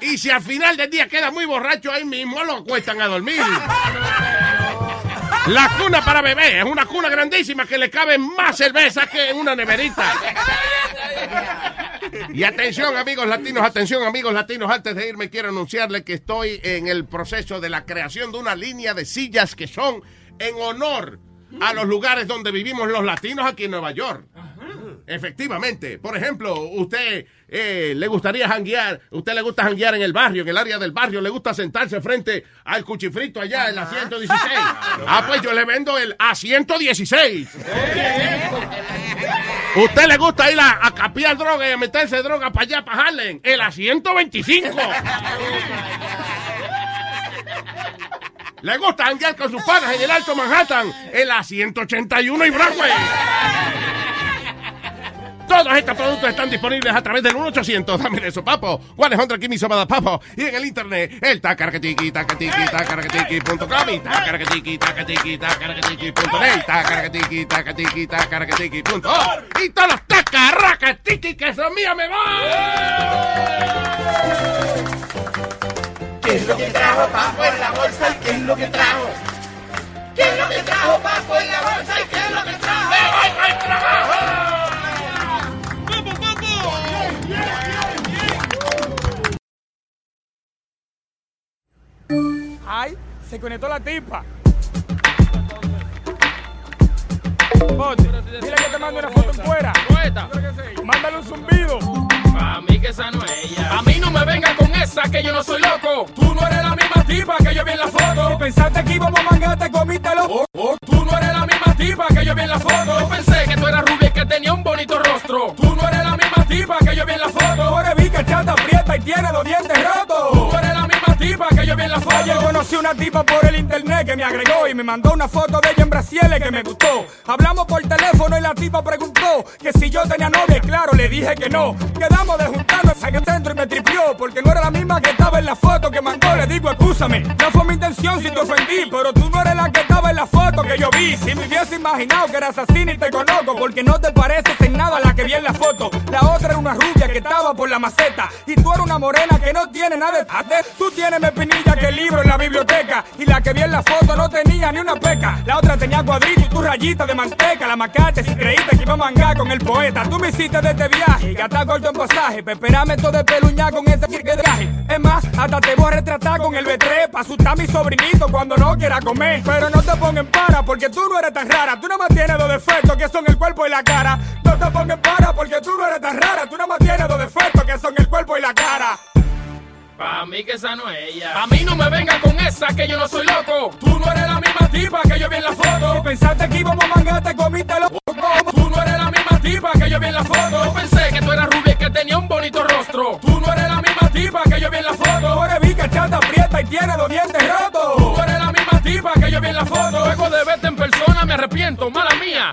Y si al final del día queda muy borracho ahí mismo, lo acuestan a dormir. La cuna para bebé es una cuna grandísima que le cabe más cerveza que en una neverita. Y atención, amigos latinos, atención, amigos latinos. Antes de irme, quiero anunciarle que estoy en el proceso de la creación de una línea de sillas que son en honor a los lugares donde vivimos los latinos aquí en Nueva York. Efectivamente. Por ejemplo, usted eh, le gustaría janguear, usted le gusta janguear en el barrio, en el área del barrio, le gusta sentarse frente al cuchifrito allá en la 116. Ah, pues yo le vendo el A116. ¿Usted le gusta ir a, a capiar droga y a meterse droga para allá, para Harlem? El A125. ¿Le gusta janguear con sus panas en el Alto Manhattan? El A181 y Broadway. Todos estos productos están disponibles a través del 1-800, dame eso, papo. 100 Give me some of that, papo. Y en el internet, el tacaracatiqui, tacatiqui, tacaracatiqui.com y tacaracatiqui, tacatiqui, tacaracatiqui.net, tacaracatiqui, tacatiqui, tacaracatiqui.org. Y todos los tacaracatiqui que son míos me van. ¿Qué es lo que trajo Papo en la bolsa qué es lo que trajo? ¿Qué es lo que trajo Papo en la bolsa qué Ay, se conectó la tipa. Ponte, dile que te mando una foto en fuera. Mándale un zumbido. A mí que esa no es ella. A mí no me venga con esa que yo no soy loco. Tú no eres la misma tipa que yo vi en la foto. Si pensaste que íbamos a mangar, te comítelo. Oh, oh, tú no eres la misma tipa que yo vi en la foto. Yo pensé que tú eras rubia y que tenía un bonito rostro. Tú no eres la misma tipa que yo vi en la foto. Ahora vi que chata aprieta y tiene los dientes rotos. Tú no eres la misma tipa que yo vi en la foto. Ayer conocí una tipa por el internet que me agregó y me mandó una foto de ella en Brasiles que me gustó. Hablamos por teléfono y la tipa preguntó que si yo tenía novia claro, le dije que no. Quedamos de juntarnos en el centro y me tripió porque no era la misma que estaba en la foto que mandó. Le digo, escúchame, no fue mi intención si te ofendí, pero tú no eres la que estaba en la foto que yo vi. Si me hubiese imaginado que eras así ni te conozco porque no te pareces en nada la que vi en la foto. La otra era una rubia que estaba por la maceta y tú eres una morena que no tiene nada de. Tú tienes más pinilla que libro en la biblioteca y la que vi en la foto no tenía ni una peca. La otra tenía cuadrito y tu rayita de manteca. La macate si creíste que iba a mangar con el poeta. Tú me hiciste de este viaje y gastar corto en pasaje. Pa' esperarme todo de peluña con ese de viaje. Es más, hasta te voy a retratar con el B3 pa' asustar a mi sobrinito cuando no quiera comer. Pero no te pongan para porque tú no eres tan rara. Tú no más tienes dos defectos que son el cuerpo y la cara. No te pongan para porque tú no eres tan rara. Tú no más tienes dos defectos que son el cuerpo y la cara. Pa' mí que esa no es ella. A mí no me venga con esa que yo no soy loco. Tú no eres la misma tipa que yo vi en la foto. Si pensaste que íbamos a mangar, te comiste los Tú no eres la misma tipa que yo vi en la foto.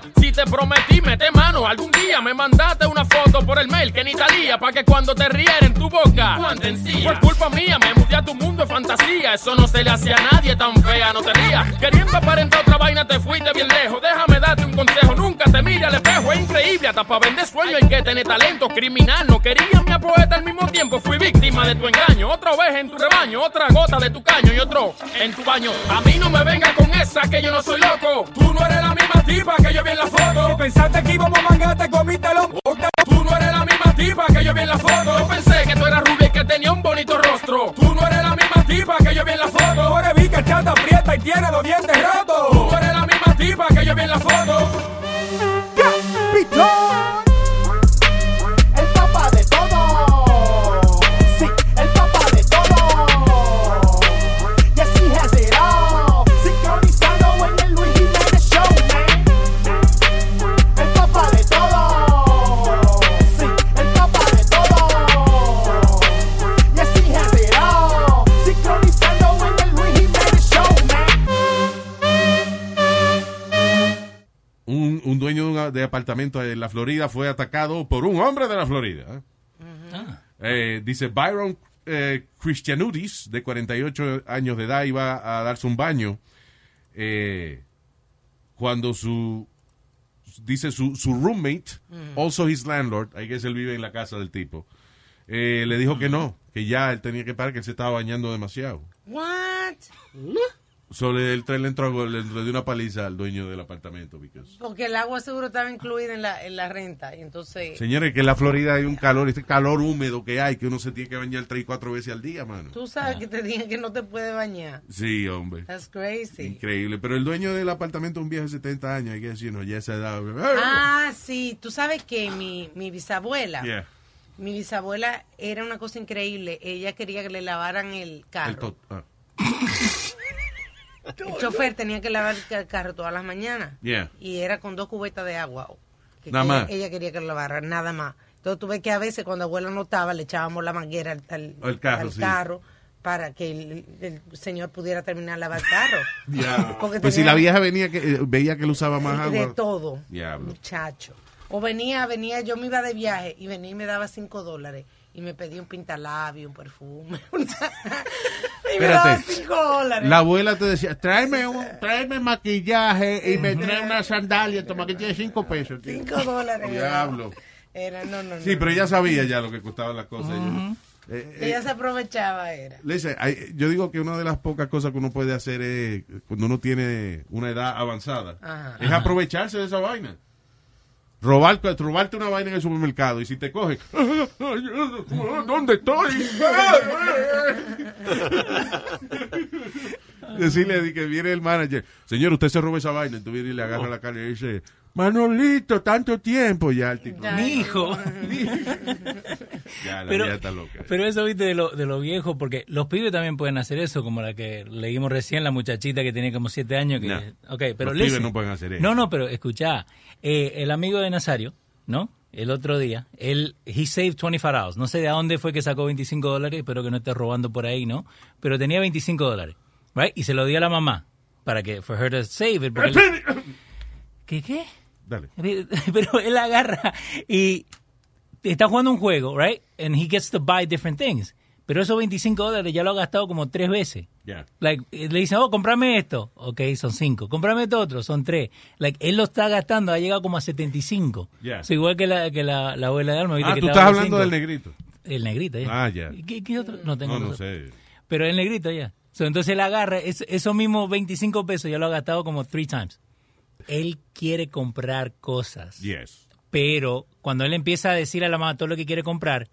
Mía. Si te prometí, mete mano. Algún día me mandaste una foto por el mail que ni salía. Pa' que cuando te riera en tu boca. Fue culpa mía, me mudé a tu mundo de fantasía. Eso no se le hacía a nadie tan fea, no te rías. Queriendo aparentar otra vaina, te fuiste bien lejos. Déjame Hasta para vender sueño hay que tener talento. Criminal, no quería mi poeta al mismo tiempo. Fui víctima de tu engaño. Otra vez en tu rebaño, otra gota de tu caño y otro en tu baño. A mí no me venga con esa que yo no soy loco. Tú no eres la misma tipa que yo vi en la foto. Si pensaste que íbamos a mangar, te comiste los Tú no eres la misma tipa que yo vi en la foto. Yo pensé que tú eras rubia y que tenía un bonito rostro. Tú no eres la misma tipa que yo vi en la foto. Ahora vi que chata aprieta y tiene los dientes rotos. Tú eres la misma tipa que yo vi en la foto. De, apartamento en la Florida fue atacado por un hombre de la Florida. ¿eh? Eh, dice Byron eh, Christianudis, de 48 años de edad, iba a darse un baño eh, cuando su, dice su, su roommate, also his landlord, I guess él vive en la casa del tipo, eh, le dijo que no, que ya él tenía que parar, que él se estaba bañando demasiado. What? Solo él, le entró, le entró de una paliza al dueño del apartamento. because- Porque el agua seguro estaba incluida en la, en la renta. Y entonces, Señores, que en la Florida hay un calor, este calor húmedo que hay, que uno se tiene que bañar tres y cuatro veces al día, mano. tú sabes que te dije que no te puedes bañar. Sí, hombre. That's crazy. Increíble. Pero el dueño del apartamento es un viejo de 70 años, hay que decirnos, ya esa edad. Ah, sí. Tú sabes que mi, mi bisabuela, Yeah. mi bisabuela era una cosa increíble. Ella quería que le lavaran el El carro. ah. El chofer tenía que lavar el carro todas las mañanas. Yeah. Y era con dos cubetas de agua. Que Nada ella, más. ella quería que lo lavara, nada más. Entonces tú ves que a veces cuando abuela no estaba, le echábamos la manguera al, carro, al sí. carro para que el, el señor pudiera terminar de lavar el carro. Diablo. Porque Pues si la vieja venía que, eh, veía que él usaba más agua. De todo. Diablo. Muchacho. O venía, venía, yo me iba de viaje y venía y me daba cinco dólares y me pedía un pintalabio, un perfume. y me daba Espérate. cinco dólares. La abuela te decía, tráeme, un, tráeme maquillaje y me trae una sandalia, toma que tiene cinco pesos. tío". Cinco dólares. Diablo. Era, no, no, no. Sí, pero ella sabía ya lo que costaban las cosas. Ella- eh, eh, Ella se aprovechaba, era. Listen, yo digo que una de las pocas cosas que uno puede hacer es, cuando uno tiene una edad avanzada, Ajá. es aprovecharse de esa vaina. Robar, robarte una vaina en el supermercado y si te coge, ¿dónde estoy? Decirle que viene el manager, señor, usted se roba esa vaina, tú vienes y le agarra la cara y dice, Manolito, tanto tiempo ya el tipo. Mi hijo. Ya, la Pero, está loca. pero eso, viste, de lo, de lo viejo, porque los pibes también pueden hacer eso, como la que leímos recién, la muchachita que tenía como siete años. Que, No. Ok, pero Los listen. pibes no pueden hacer eso. No, no, pero escuchá, eh, el amigo de Nazario, ¿no? el otro día, él, he saved 25 dollars. No sé de dónde fue que sacó 25 dólares, espero que no esté robando por ahí, ¿no? Pero tenía 25 dólares, right? Y se lo dio a la mamá para que, for her to save it. porque él- ¿Qué, qué? Dale. Pero él agarra y está jugando un juego, right? And he gets to buy different things. Pero esos 25 dólares ya lo ha gastado como tres veces. Yeah. Like, le dicen, oh, comprame esto. Ok, son cinco. Comprame esto otro, son tres. Like, él lo está gastando, ha llegado como a 75. Yeah. So, igual que la, que la, la abuela de Alma. ¿viste? Ah, que tú estás hablando cinco. del negrito. El negrito, ya. Ah, ya. ¿Qué, qué otro? No tengo No, no sé. Pero el negrito, ya. So, entonces él agarra es- esos mismos 25 pesos, ya lo ha gastado como three times. Él quiere comprar cosas. Yes. Pero cuando él empieza a decir a la mamá todo lo que quiere comprar,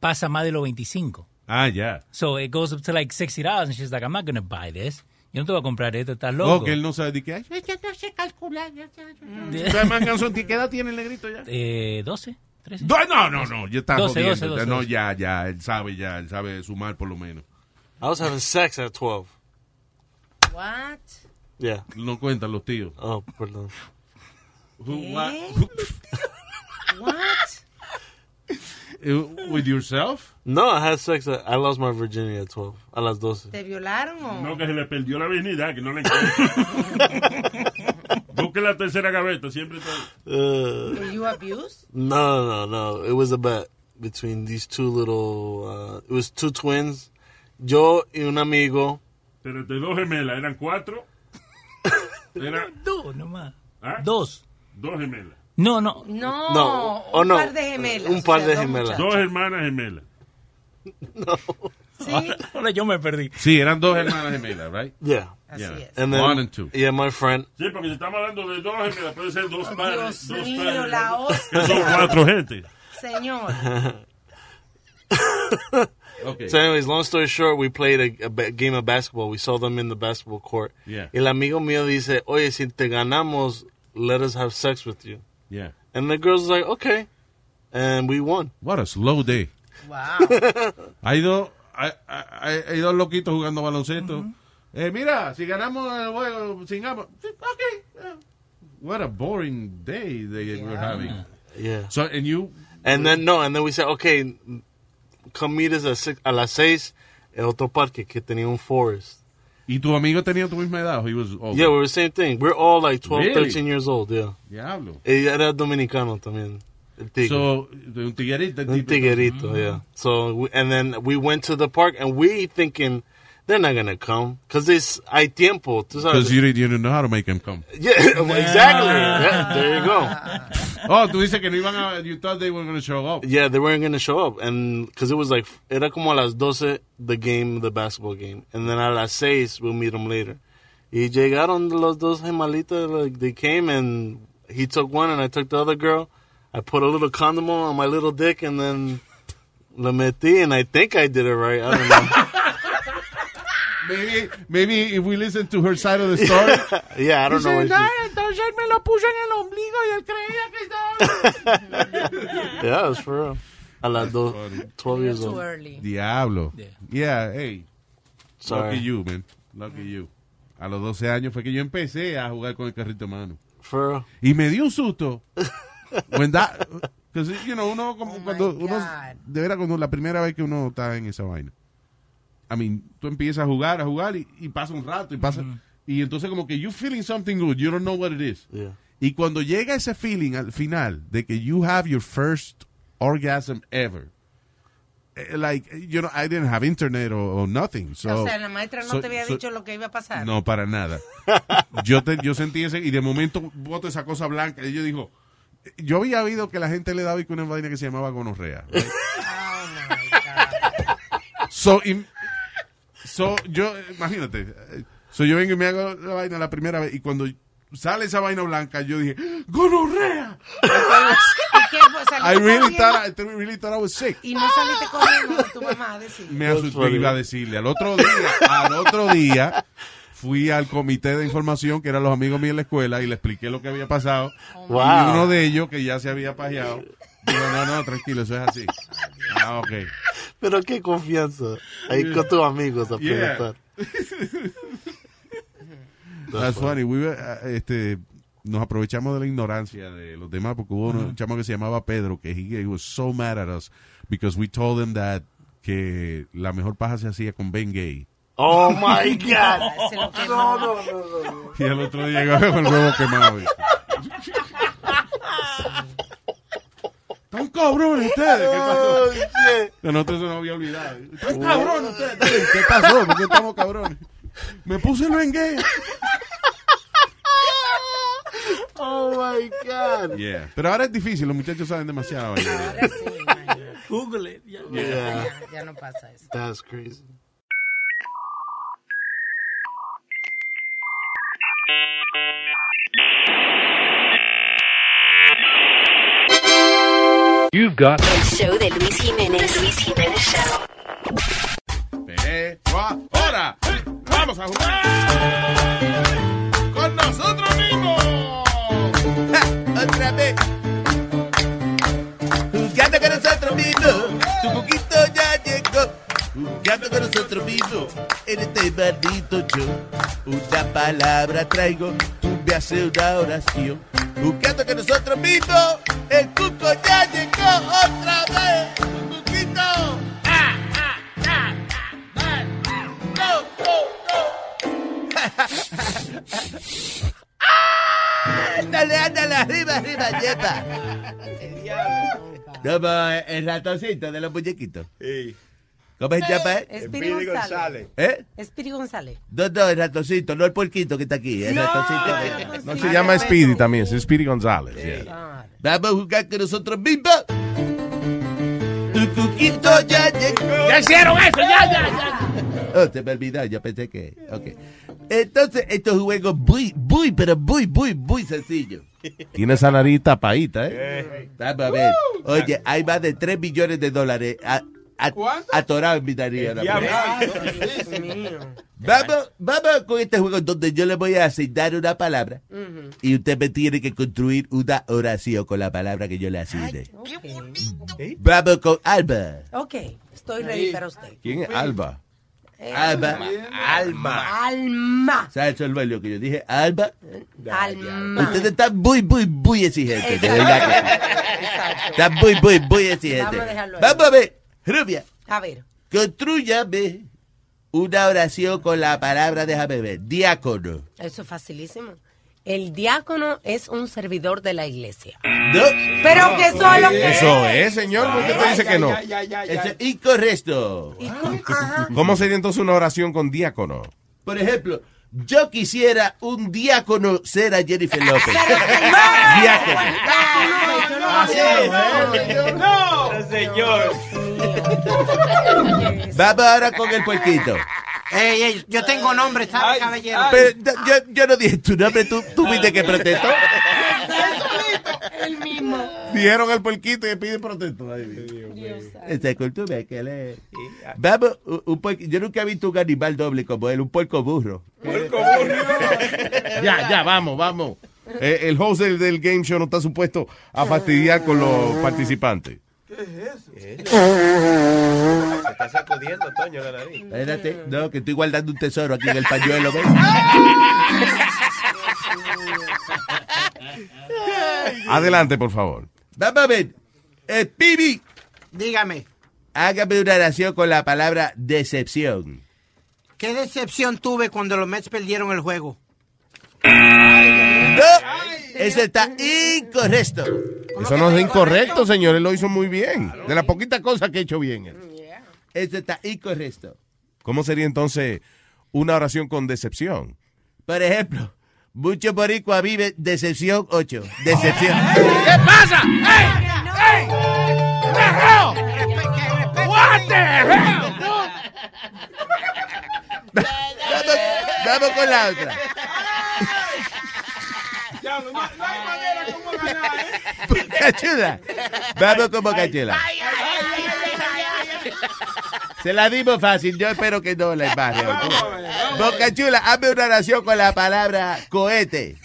pasa más de los 25. Ah, ya. So it goes up to like $60 and she's like, I'm not going to buy this. Yo no te voy a comprar esto, estás loco. Oh, que él no sabe de qué hay. Yo no sé calcular. yo Mm. ¿Qué edad tiene el negrito ya? Eh, 12, 13. No, no, no, no, ya está 12, jodiendo. 12, 12, no, 12. ya, ya, él sabe ya, él sabe sumar por lo menos. I was having sex at 12. What? Yeah. No cuentan los tíos. Oh, perdón. Who, what? What? Uh, With yourself? No, I had sex. At, I lost my virginity at 12. A las 12. ¿Te violaron o? No, que se le perdió la virginidad, que no le encuentra. Busque la tercera gaveta, siempre está. Uh, Were you abused? no, no, no. It was a bet between these two little. Uh, it was two twins. Yo y un amigo. Pero de dos gemelas, eran cuatro. Era, Dos nomás. ¿Ah? Dos. Dos gemelas. No, no. No, No, un oh, no. par de gemelas. Un o par sea, de dos gemelas. muchachos. Dos hermanas gemelas. Sí, Ahora yo me perdí. Sí, eran dos hermanas gemelas, right? Yeah. así Yeah. es. And then, One and two. Yeah, my friend. Sí, porque si estamos hablando de dos gemelas, puede ser dos pares. Dios dos mío, pares, la ¿no? hostia. Que son cuatro gente. Señor. Okay. So, anyways, long story short, we played a, a game of basketball. We saw them in the basketball court. Yeah. El amigo mío dice, oye, si te ganamos, let us have sex with you. Yeah. And the girl's like, okay. And we won. What a slow day. Wow. Hay dos, hay, hay- hay dos loquitos jugando baloncesto. Eh, mira, si ganamos el juego, singamos. Ok. eh. What a boring day they were having. Yeah. So, and you, And then, no, and then we said, okay, come meet us at six, a las seis en otro parque que tenía un forest. y tu amigo tenía tu misma edad. He was older. Yeah, we were the same thing. We're all like 12, Really? 13 years old, yeah. Diablo. Ella era dominicano también. El tigre. So, un tiguerito. Un tiguerito, yeah. Mm. So, we, and then we went to the park, and we thinking they're not gonna come because it's hay tiempo. Because you, didn't- you didn't know how to make them come. Yeah, exactly. Yeah, there you go. Oh, tú dices que no iban a, you thought they were going to show up. Yeah, they weren't gonna show up, and because it was like era como a las 12 the game, the basketball game, and then a las seis we'll meet them later. Y llegaron los dos gemalitas, like they came, and he took one, and I took the other girl. I put a little condom on my little dick, and then la metí, and I think I did it right. I don't know. Maybe, maybe if we listen to her side of the story. yeah, I don't know. Dice, "No, entonces él me lo puso en el ombligo y él creía que estaba. yeah, it's for real. A las dos, 12 years old. Diablo. Yeah. Yeah, hey. Sorry. Lucky you, man. Lucky you. A los 12 años fue que yo empecé a jugar con el carrito de mano. For real. Y me dio un susto. When that, because, you know, uno como Oh, cuando uno, de veras cuando la primera vez que uno está en esa vaina. I mean, tú empiezas a jugar, a jugar y, y pasa un rato y pasa y entonces como que you feeling something good, you don't know what it is. Yeah. Y cuando llega ese feeling al final de que you have your first orgasm ever. eh, Like, you know, I didn't have internet or, or nothing. So, o sea, la maestra no so- te había so- dicho lo que iba a pasar. No, para nada. Yo, te, yo sentí ese, y de momento boto esa cosa blanca, y yo digo, yo había oído que la gente le daba y con una vaina que se llamaba gonorrea. right? Oh my God. So, so, yo, imagínate, so yo vengo y me hago la vaina la primera vez, y cuando sale esa vaina blanca, yo dije, ¡gonorrea! ¿Y qué fue? ¿Saliste I really thought, I really thought I was sick. Y no saliste corriendo con tu mamá a decir. Me asusté, iba a decirle. Al otro día, al otro día, fui al comité de información, que eran los amigos míos en la escuela, y le expliqué lo que había pasado. Wow. Y uno de ellos, que ya se había pajeado, dijo, no, no, tranquilo, eso es así. Ah, ok. Pero qué confianza. Ahí con tus amigos a Yeah. preguntar. That's funny. We were, uh, este, nos aprovechamos de la ignorancia de los demás porque hubo un chamo que se llamaba Pedro que he, he was so mad at us because we told him that que la mejor paja se hacía con Ben Gay. Oh my God. No, no, no, no. Y el otro día llegaba con el huevo quemado. Están cabrones ustedes. ¿Qué pasó? A nosotros se nos había olvidado. Están cabrones ustedes. ¿Qué pasó? ¿Por qué estamos cabrones? Me puse el Ben Gay. Oh my God. Yeah. Pero ahora es difícil, los muchachos saben demasiado. Google it. Ya, Yeah. Ya, ya no pasa eso. That's crazy. El show de Luis Jiménez. Luis Jiménez Show. Pero ahora vamos a jugar con nosotros mismos. Otra vez. Jugando con nosotros mismos. Tu poquito. Jugando con nosotros mismos. En este maldito show. Una palabra traigo. Tú me haces una oración. Jugando con nosotros mismos. El cuco ya llegó otra vez. Tu cuquito. Ah, ah, ah, ah, No, no, no. Ándale, ándale, arriba, arriba, yepa. No, pues, el ratoncito de los muñequitos. ¿Cómo se llama? eh? Espiri González. ¿Eh? Espiri González. No, no, el ratoncito, no el puerquito que está aquí. El ratoncito. que- No se llama Speedy también, es Speedy González. yeah. Vamos a jugar con nosotros mismos. Tu cuquito ya llegó. ¡Ya hicieron eso! ¡Ya, ya, ya! Oh, se me olvidó, yo pensé que. Ok. Entonces, esto es un juego muy, muy, pero muy, muy, muy sencillo. Tiene esa nariz tapadita, ¿eh? Vamos a ver. Oye, hay más de 3 millones de dólares a- a- atorados en ahora mismo. Vamos, vamos con este juego donde yo le voy a asignar una palabra y usted me tiene que construir una oración con la palabra que yo le asigne. Vamos con Alba. Ok, estoy ready para usted. ¿Quién es Alba? Alba. Alma. Alma. ¿Sabes eso es lo que yo dije? Alba. Alma. Ustedes están muy, muy, muy exigentes. De verdad que Están muy, muy, muy exigentes. Vamos a dejarlo ahí. Vamos a ver. Rubia, A ver. construyame una oración con la palabra, déjame ver, diácono. Eso es facilísimo. El diácono es un servidor de la iglesia. No. Pero que eso es lo que Eso es, señor. ¿Por qué te dice que no? Eso es incorrecto. ¿Cómo sería entonces una oración con diácono? Por ejemplo, yo quisiera un diácono ser a Jennifer López. diácono. No, Vamos ahora con el puerquito. Ey, ey, yo tengo nombre, ¿sabes, caballero? Pero, yo, yo no dije tu nombre, tú, tú viste que protestó. El mismo. Dijeron el puerquito y pide protesto. Esa cultura que le... Vamos, un, un puerco- yo nunca he visto un animal doble como él, un puerco burro. Ya, ya, vamos, vamos. Eh, el host del, del game show no está supuesto a fastidiar con los participantes. Se está sacudiendo, Toño, la nariz. Espérate, no, que estoy guardando un tesoro aquí en el pañuelo. ¿ves? Adelante, por favor. Vamos a ver. Eh, Pibi, Dígame, hágame una oración con la palabra decepción. ¿qué decepción tuve cuando los Mets perdieron el juego? No, eso está incorrecto. Eso no es incorrecto, señor. Él lo hizo muy bien. De las poquitas cosas que ha hecho bien. él. Eso está incorrecto. ¿Cómo sería entonces una oración con decepción? Por ejemplo, muchos boricuas viven decepción 8. Decepción. ¿Qué pasa? ¡Ey! ¡Ey! ¿Qué the hell? What the hell? Vamos con la otra. Cachula. Vamos con Bocachula. Se la dimos fácil. Yo espero que no la embarre. Bocachula, hazme una oración con la palabra cohete.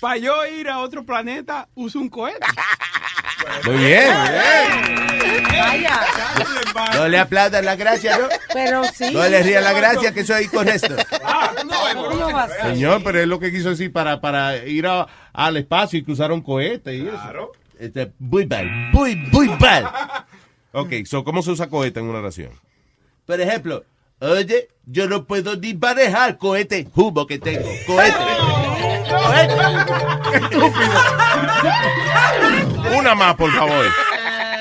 Para yo ir a otro planeta, uso un cohete. Muy bien, muy bien. Vaya. No le aplaudan la gracia, ¿no? Pero sí. No le rían la gracia, que eso es incorrecto. ¿Cómo va a ser? Señor, pero es lo que quiso decir para, para ir a- al espacio y cruzar un cohete y eso. Este, muy mal, muy, muy mal. Ok, so, ¿cómo se usa cohete en una oración? Por ejemplo, oye, yo no puedo ni manejar cohete humo que tengo. Cohete. Una más, por favor.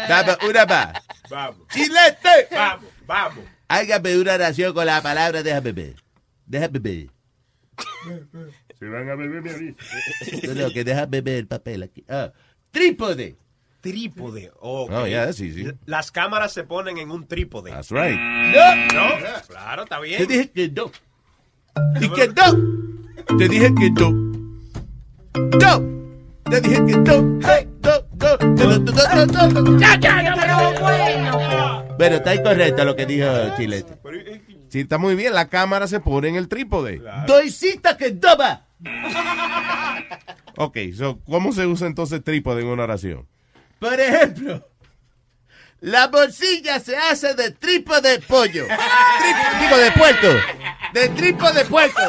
Dame una más. Vamos. ¡Chilete! Vamos, vamos. Hágame una oración con la palabra déjame ver. Déjame ver. Se van a beber mi ahorita. No, no, que déjame ver el papel aquí. Ah, trípode. Trípode. ok. Oh, yeah, that's easy. Las cámaras se ponen en un trípode. That's right. No. Claro, está bien. Te dije que no. Y que no. Te dije que no dope. Let me hit you dope. Hey, dope, dope. Ya, ya, ya, pero bueno. Bueno, está incorrecto lo que dijo Chilete. Sí, está muy bien. La cámara se pone en el trípode. Doisita que doba. Ok, so, ¿cómo se usa entonces trípode en una oración? Por ejemplo, la bolsilla se hace de tripo de pollo. Tripo, digo, de puerco. De tripo de puerco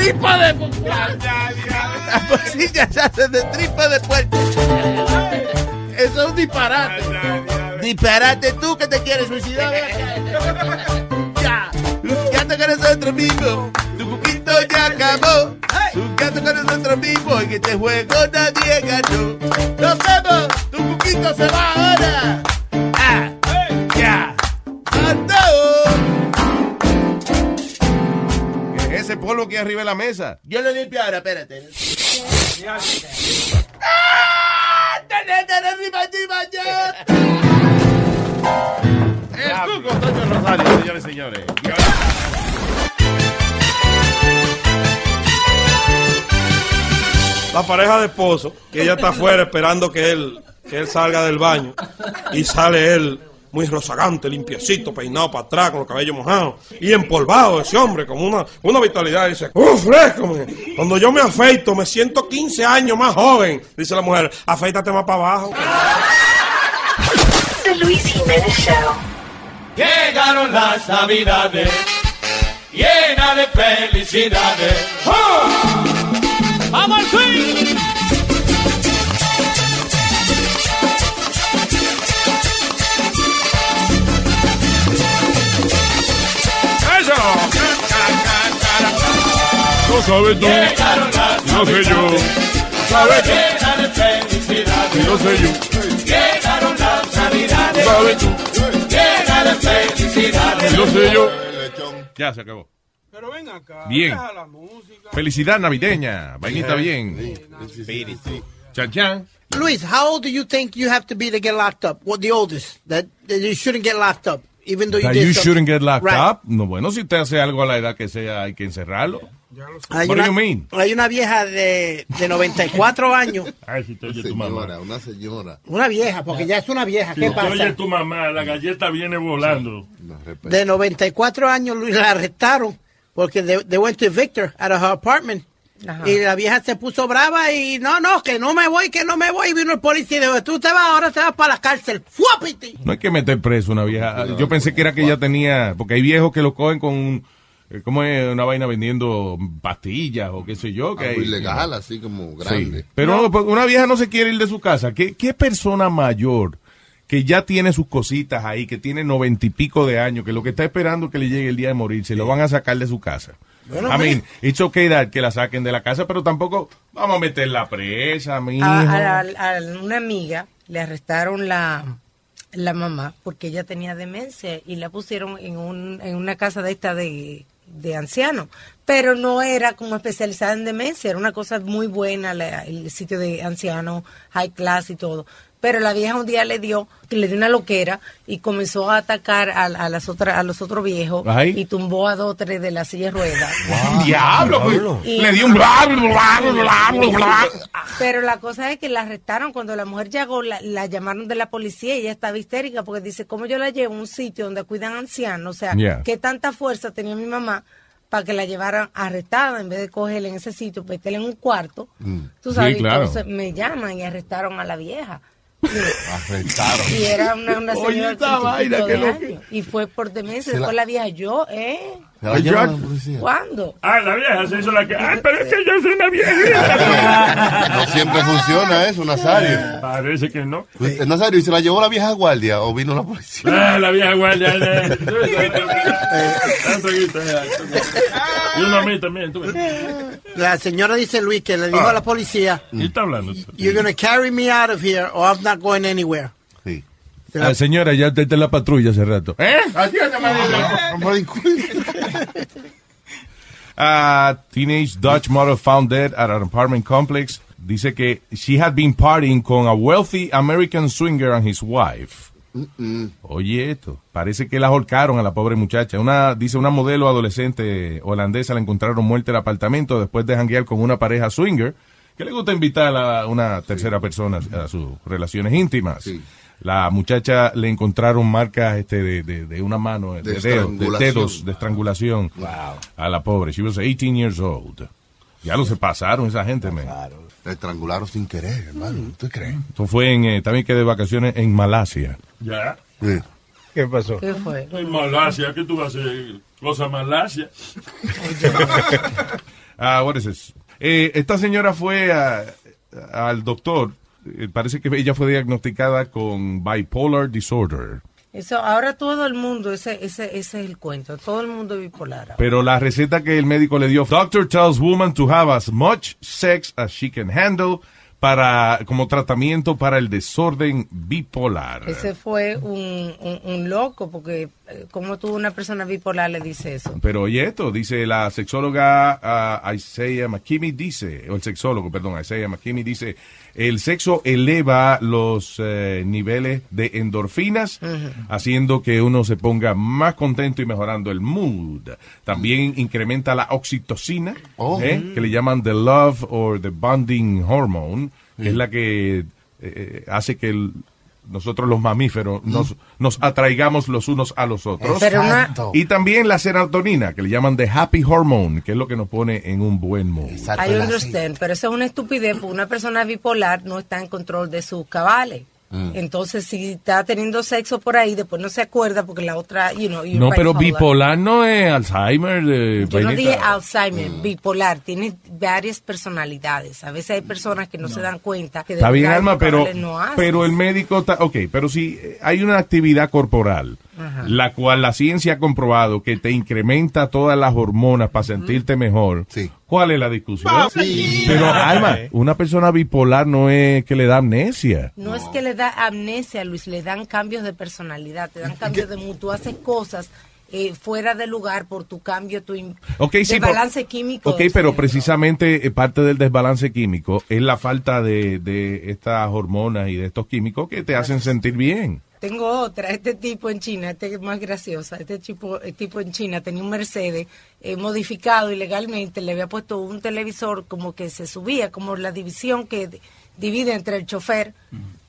tripo de puerco. La bolsilla se hace de tripo de puerco. Eso es un disparate. Disparate tú que te quieres suicidar. Ya. Jugando con nosotros mismos. Tu poquito ya acabó. Jugando con nosotros mismos. En este juego nadie ganó. Nos vemos. Tu poquito se va ahora. Ese polvo que hay arriba de la mesa? Yo lo limpio ahora, espérate. ¡Ah! ¡Tenete arriba, arriba, ya! Es Antonio Rosario, señores y señores. La pareja de esposo, que ella está afuera esperando que él, que él salga del baño. Y sale él muy rozagante, limpiecito, peinado para atrás, con los cabellos mojados. Y empolvado ese hombre, con una, una vitalidad. Y dice, ¡uh, fresco! Cuando yo me afeito, me siento 15 años más joven. Dice la mujer, afeítate más para abajo. The Luis Jiménez Show. Llegaron las navidades, llena de felicidades. ¡Oh! ¡Vamos al swing! Sabes tú. Llegaron No sé yo. de felicidades. No sé yo. Llegaron las navidades, ¿Sabes tú? llena de felicidades. No sé yo. Ya se acabó. Pero ven acá. Bien. deja la música. Felicidad navideña. Vainita bien. Chan chan. Luis, how old do you think you have to be to get locked up? What the oldest that, that you shouldn't get locked up, even though you That did you something- shouldn't get locked Right. up. No, bueno, si usted hace algo a la edad que sea, hay que encerrarlo. Hay What do una, you mean? hay una vieja de, de 94 años, Ay, si te oye tu mamá. Una señora. una vieja, porque ya es una vieja, Si ¿qué te oye pasa? tu mamá, la galleta viene volando. De 94 años, Luis, la arrestaron porque they, they went to Victor at her apartment. Y la vieja se puso brava y no, no, que no me voy, que no me voy. Y vino el policía y dijo, tú te vas, ahora te vas para la cárcel. ¡Fuapiti! No hay que meter preso una vieja. Yo pensé que era que ella tenía, porque hay viejos que lo cogen con, eh, ¿cómo es? Una vaina vendiendo pastillas o qué sé yo. Que Algo hay- ilegal, así como Sí. grande. Pero no, pues, una vieja no se quiere ir de su casa. ¿Qué, qué persona mayor que ya tiene sus cositas ahí, que tiene noventa y pico de años, que lo que está esperando es que le llegue el día de morir, se lo van a sacar de su casa? Bueno, I mean, it's okay that que la saquen de la casa, pero tampoco vamos a meterla presa, mi a- a una amiga le arrestaron la, la mamá porque ella tenía demencia y la pusieron en, un, en una casa de esta de, de ancianos. Pero no era como especializada en demencia, era una cosa muy buena el sitio de ancianos, high class y todo. Pero la vieja un día le dio, que le dio una loquera y comenzó a atacar a, a las otras, a los otros viejos Ay. y tumbó a dos o tres de la silla de ruedas. Diablo, pues, Y- le dio un bla, bla, bla, bla, bla, bla. Pero la cosa es que la arrestaron cuando la mujer llegó, la, la llamaron de la policía y ella estaba histérica porque dice, ¿cómo yo la llevo a un sitio donde cuidan ancianos? O sea, Yeah. ¿qué tanta fuerza tenía mi mamá para que la llevaran arrestada en vez de cogerla en ese sitio, meterla en un cuarto? Tú sabes, Sí, claro. entonces me llaman y arrestaron a la vieja. Arrestaron. Y era una, una Oye, señora esta vaina, loco. años. Y fue por demencia. Se la- Después la vieja, yo, ¿eh? La la policía. ¿Cuándo? Ah, la vieja se hizo la que. Ay, pero es que yo soy una viejita. No siempre funciona eso, Nazario. Parece que no. Eh, Nazario, ¿y se la llevó la vieja guardia o vino la policía? Ah, la vieja guardia. Y uno a mí también. tú ves. La señora dice Luis que le dijo a la policía, ¿Qué está hablando? you're gonna carry me out of here or I'm not going anywhere. Ah, señora, ya está en la patrulla hace rato. ¿Eh? A teenage Dutch mother found dead at an apartment complex. Dice que she had been partying con a wealthy American swinger and his wife. Oye, esto. Parece que la ahorcaron a la pobre muchacha. Una, dice una modelo adolescente holandesa la encontraron muerta en el apartamento después de janguear con una pareja swinger que le gusta invitar a una tercera persona a sus relaciones íntimas. La muchacha le encontraron marcas este, de, de- de una mano, de, De dedos, de estrangulación. dedos, de estrangulación a la pobre. She was 18 years old. Ya lo se pasaron esa gente, man. La estrangularon sin querer, hermano. ¿Usted cree? Eso fue en, eh, también que de vacaciones en Malasia. Ya. ¿Qué pasó? ¿Qué fue? En Malasia, ¿qué tú vas a hacer? Cosa Malasia. Ah, what is this? Eh, esta señora fue a- al doctor. Eh, parece que ella fue diagnosticada con bipolar disorder. Eso, ahora todo el mundo, ese, ese, ese es el cuento. Todo el mundo es bipolar. Pero la receta que el médico le dio, doctor tells woman to have as much sex as she can handle para como tratamiento para el desorden bipolar. Ese fue un, un, un loco, porque eh, como tú una persona bipolar le dice eso. Pero oye esto, dice la sexóloga ah, Isaiah McKinney, dice, o el sexólogo, perdón, Isaiah McKinney dice, el sexo eleva los eh, niveles de endorfinas, haciendo que uno se ponga más contento y mejorando el mood. También incrementa la oxitocina, Oh. ¿eh? que le llaman the love or the bonding hormone, que es la que eh, hace que el- nosotros los mamíferos nos, nos atraigamos los unos a los otros. Y también la serotonina, que le llaman the happy hormone, que es lo que nos pone en un buen mood. I understand, pero eso es una estupidez, porque una persona bipolar no está en control de sus cabales. Mm. Entonces, si está teniendo sexo por ahí, después no se acuerda porque la otra, you know, you're No, pero bipolar. no es Alzheimer. eh, Yo no dije Alzheimer, bipolar, tiene varias personalidades. A veces hay personas que no, se dan cuenta que de Está bien, Alma, pero, no pero el médico está... Ok, pero si hay una actividad corporal, Ajá. la cual la ciencia ha comprobado que te incrementa todas las hormonas para sentirte mejor, ¿cuál es la discusión? Sí. Pero, Alma, una persona bipolar no es que le da amnesia. No es que le da amnesia, Luis, le dan cambios de personalidad, te dan cambios de mood. Tú haces cosas eh, fuera de lugar por tu cambio, tu im- Ok, sí, de por- balance químico. Ok, pero cerebro. precisamente eh, parte del desbalance químico es la falta de, de estas hormonas y de estos químicos que te hacen sentir bien. Tengo otra, este tipo en China, este es más graciosa, este tipo, el tipo en China tenía un Mercedes eh, modificado ilegalmente, le había puesto un televisor como que se subía, como la división que divide entre el chofer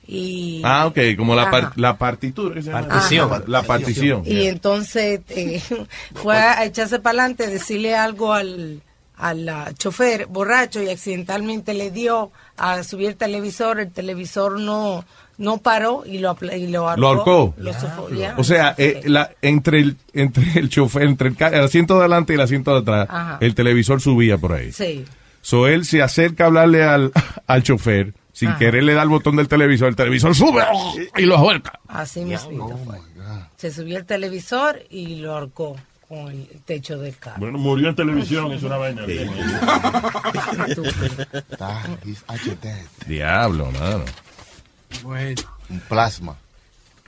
y... Ah, ok, como la, par- la partitura. que se llama. Partición. Ajá. La partición. Y entonces eh, fue a echarse para adelante, decirle algo al, al chofer borracho y accidentalmente le dio a subir el televisor, el televisor no no paró y lo, apla- y lo ahorcó. Lo ahorcó. Lo ya. O sea, eh, la, entre, el, entre el chofer, entre el, asiento de adelante y el asiento de atrás, Ajá. el televisor subía por ahí. Sí. So él se acerca a hablarle al, al chofer, sin Ajá. querer le da el botón del televisor, el televisor sube y lo ahorca. Así mismo fue. Se subió el televisor y lo ahorcó con el techo del carro. Bueno, murió en televisión, es una vaina. Diablo, mano. Bueno. Un plasma.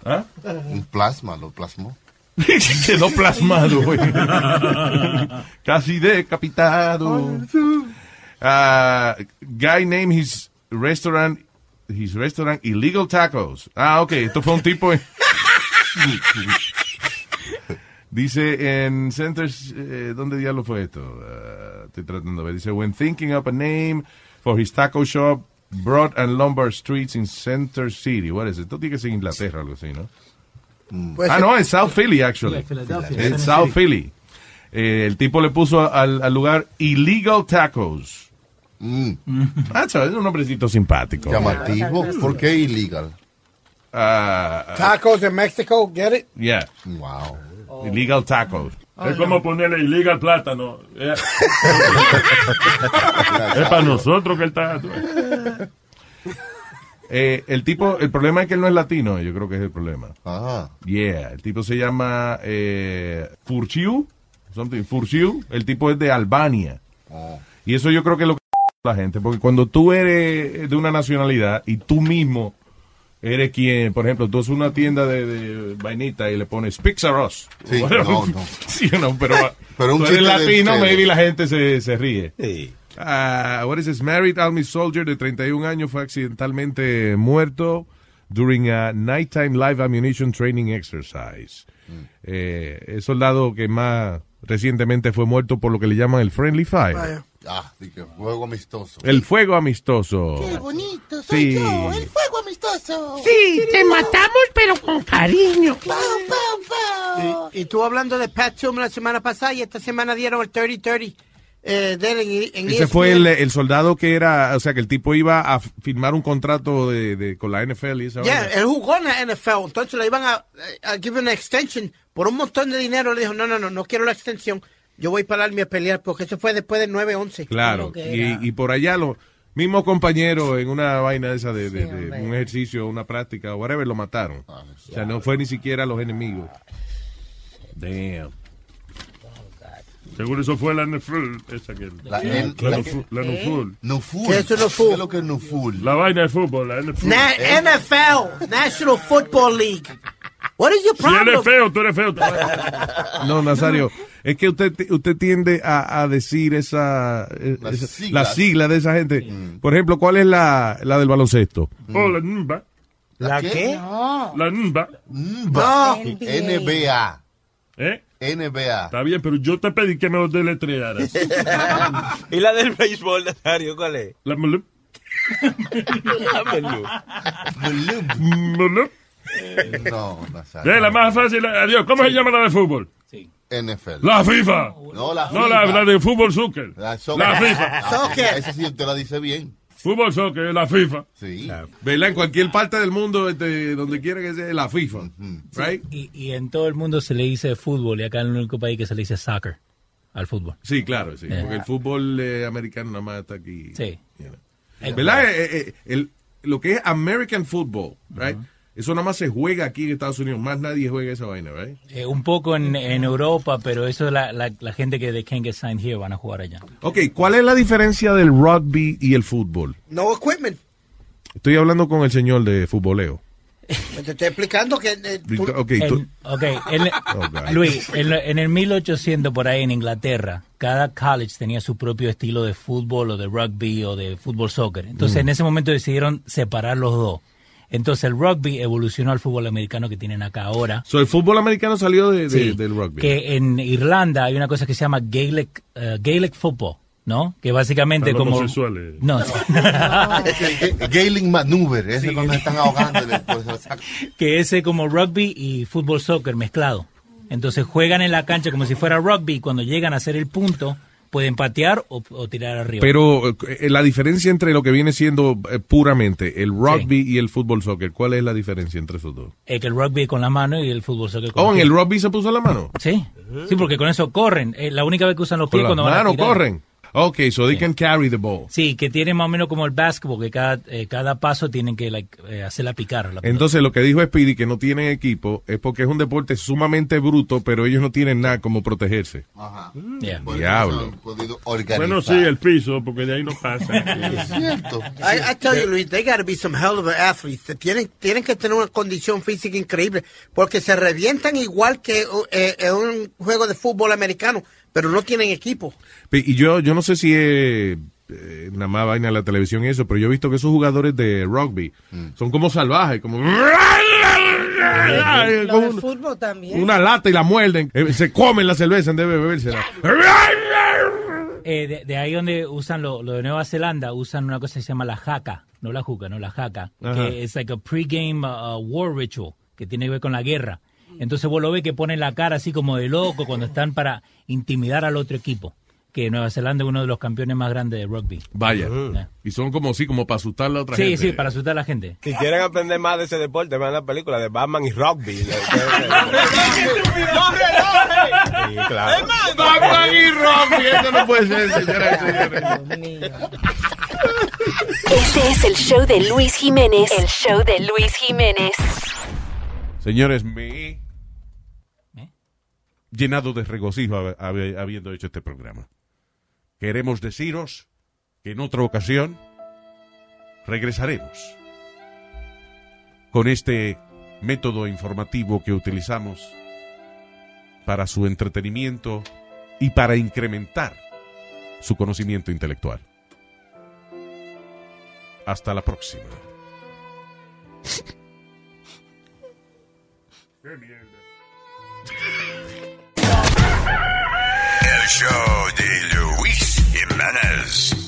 ¿Ah? Un plasma, lo plasmó. Quedó plasmado, güey. Casi decapitado. Ah, guy named his restaurant, his restaurant Illegal Tacos. Ah, ok, esto fue un tipo. en- Dice en Centers, eh, ¿dónde diablo fue esto? Ah, estoy tratando de ver. Dice, when thinking up a name for his taco shop, Broad and Lombard Streets in Center City. What is it? Esto tiene que ser Inglaterra, algo así, ¿no? Pues ah, no, es South Philly, actually. Yeah, Philadelphia. Es South Philly. Eh, el tipo le puso al, al lugar Illegal Tacos. Ah, chaval, es un nombrecito simpático. Llamativo. ¿Por qué illegal? uh, Tacos in Mexico, get it? yeah. Wow. Illegal tacos. Es como ponerle illegal plátano. Eh. es para nosotros que él está. Eh, el tipo, el problema es que él no es latino, yo creo que es el problema. Ah. Yeah, el tipo se llama eh, Furciu, something, Furciu, el tipo es de Albania. Oh. Y eso yo creo que es lo que la gente, porque cuando tú eres de una nacionalidad y tú mismo eres quien, por ejemplo, tú haces una tienda de, de vainita y le pones Pixaros. Sí, no, no. Sí, no, pero, Pero un tú eres chiste de latino, maybe la gente se, se ríe. Ah, what is this? Married Army soldier de 31 años fue accidentalmente muerto during a nighttime live ammunition training exercise. Eh, el soldado que más recientemente fue muerto por lo que le llaman el friendly fire. Vaya. Ah, que juego amistoso. El fuego amistoso. Qué bonito, soy Sí. yo, el fuego amistoso. Sí, te matamos, pero con cariño. Y, y tú hablando de Pat Tillman la semana pasada y esta semana dieron el 30-30 eh, de él en, en Ese fue el, el soldado que era, o sea, que el tipo iba a firmar un contrato de, de- con la NFL y esa Yeah, él jugó en la NFL, entonces le iban a, a give una extension por un montón de dinero. Le dijo, no, no, no, no quiero la extensión. Yo voy para el Army a pelear porque eso fue después del 9-11. Claro, y, y por allá los mismos compañeros en una vaina esa de, de- de un ejercicio, una práctica, o whatever, lo mataron. o sea, no fue ni siquiera los enemigos. Damn. Seguro eso fue la NFL. Esa que, La la, la, la- Nufu- la ¿Eh? Nuful. Nuful. ¿Qué es Nuful? ¿Qué es lo que es Nuful? La vaina de fútbol, la NFL. Na- NFL, National Football League. What is your Si problem? es feo, tú eres feo. No, Nazario, es que usted usted tiende a, a decir esa, eh, Las esa- siglas. la sigla de esa gente. Por ejemplo, ¿cuál es la, la del baloncesto? Oh, la NBA. ¿La qué? La NBA. NBA. NBA. ¿Eh? NBA. Está bien, pero yo te pedí que me lo deletrearas. ¿Y la del béisbol, Nazario, cuál es? La Mulup. La Mulup. Mulup. No, Nazario. Eh, la más fácil. Adiós. ¿Cómo se llama la de fútbol? NFL. La FIFA. No, la No, la, FIFA. la de fútbol soccer. La, La, soccer. FIFA. Ah, Esa sí usted la dice bien. Fútbol soccer, la FIFA. Sí. ¿Verdad? En cualquier parte del mundo, este, donde quiera que sea, la FIFA. Right? Y, y en todo el mundo se le dice fútbol y acá en el único país que se le dice soccer al fútbol. Sí, claro, sí. Yeah. Porque el fútbol eh, americano nada más está aquí. Sí. ¿Verdad? Eh, eh, el, lo que es American football, right? Eso nada más se juega aquí en Estados Unidos. Más nadie juega esa vaina, right? Eh, un poco en, en Europa, pero eso la, la, la gente que they can't get signed here van a jugar allá. Ok, ¿cuál es la diferencia del rugby y el fútbol? No equipment. Estoy hablando con el señor de futboleo. Te estoy explicando que... eh, tú- Ok, tú- En- ok, en- Oh. Luis, en, en el 1800 por ahí en Inglaterra, cada college tenía su propio estilo de fútbol o de rugby o de fútbol soccer. Entonces Mm. en ese momento decidieron separar los dos. Entonces el rugby evolucionó al fútbol americano que tienen acá ahora. So, el fútbol americano salió de, de- Sí, del rugby. Que en Irlanda hay una cosa que se llama Gaelic, eh, Gaelic football, ¿no? Que básicamente los como... homosexuales. No, Gailing Maneuver, ese es cuando están ahogando. que ese como rugby y fútbol soccer mezclado. Entonces juegan en la cancha como si fuera rugby y cuando llegan a hacer el punto pueden patear o, o tirar arriba. Pero eh, la diferencia entre lo que viene siendo eh, puramente el rugby y el fútbol soccer, ¿cuál es la diferencia entre esos dos? Es que el rugby con la mano y el fútbol soccer con Oh, los en el rugby se puso la mano. Sí, sí, porque con eso corren. La única vez que usan los Con pies las cuando van a tirar. corren. Ok, so they can carry the ball. Sí, que tiene más o menos como el básquetbol, que cada, eh, cada paso tienen que like, eh, hacerla picar. la. Entonces lo que dijo Speedy que no tienen equipo es porque es un deporte sumamente bruto, pero ellos no tienen nada como protegerse. Ajá. Yeah. Por eso Diablo. se han podido organizar. Bueno, sí, el piso, porque de ahí no pasa. Es cierto. I, I tell you, Luis, they gotta be some hell of an athletes. Tienen, tienen que tener una condición física increíble porque se revientan igual que eh, en un juego de fútbol americano, pero no tienen equipo. Y yo, yo no sé si es eh, nada más vaina la televisión y eso, pero yo he visto que esos jugadores de rugby son como salvajes, como... Lo como de fútbol también. una lata y la muerden, eh, se comen la cerveza en vez de bebérsela. Eh, de, de ahí donde usan lo, lo de Nueva Zelanda, usan una cosa que se llama la jaca, no la juca, no la jaca, Ajá. que es like a pregame uh, war ritual, que tiene que ver con la guerra. Entonces vos lo ves que ponen la cara así como de loco cuando están para intimidar al otro equipo. que Nueva Zelanda es uno de los campeones más grandes de rugby. Vaya. Y son como así, como para asustar a la otra Sí, gente. sí, para asustar a la gente. Si quieren aprender más de ese deporte, vean la película de Batman y Rugby. Sí, claro. Batman y Rugby, esto no puede ser, señoras y señores. Este es el show de Luis Jiménez. El show de Luis Jiménez. Señores, me he llenado de regocijo hab- hab- habiendo hecho este programa. Queremos deciros que en otra ocasión regresaremos con este método informativo que utilizamos para su entretenimiento y para incrementar su conocimiento intelectual. Hasta la próxima. El show de Luis Jimenez.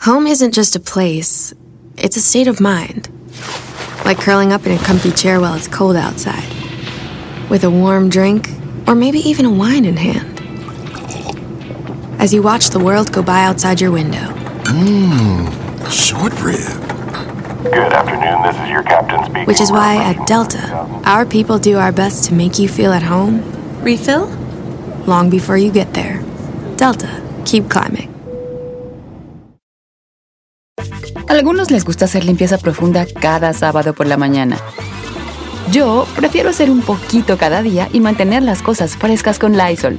Home isn't just a place, it's a state of mind. Like curling up in a comfy chair while it's cold outside, with a warm drink, or maybe even a wine in hand. As you watch the world go by outside your window. Mmm, short rib. Good afternoon, this is your captain speaking. Which is why at Delta, our people do our best to make you feel at home. Refill? Long before you get there. Delta, keep climbing. Algunos les gusta hacer limpieza profunda cada sábado por la mañana. Yo prefiero hacer un poquito cada día y mantener las cosas frescas con Lysol.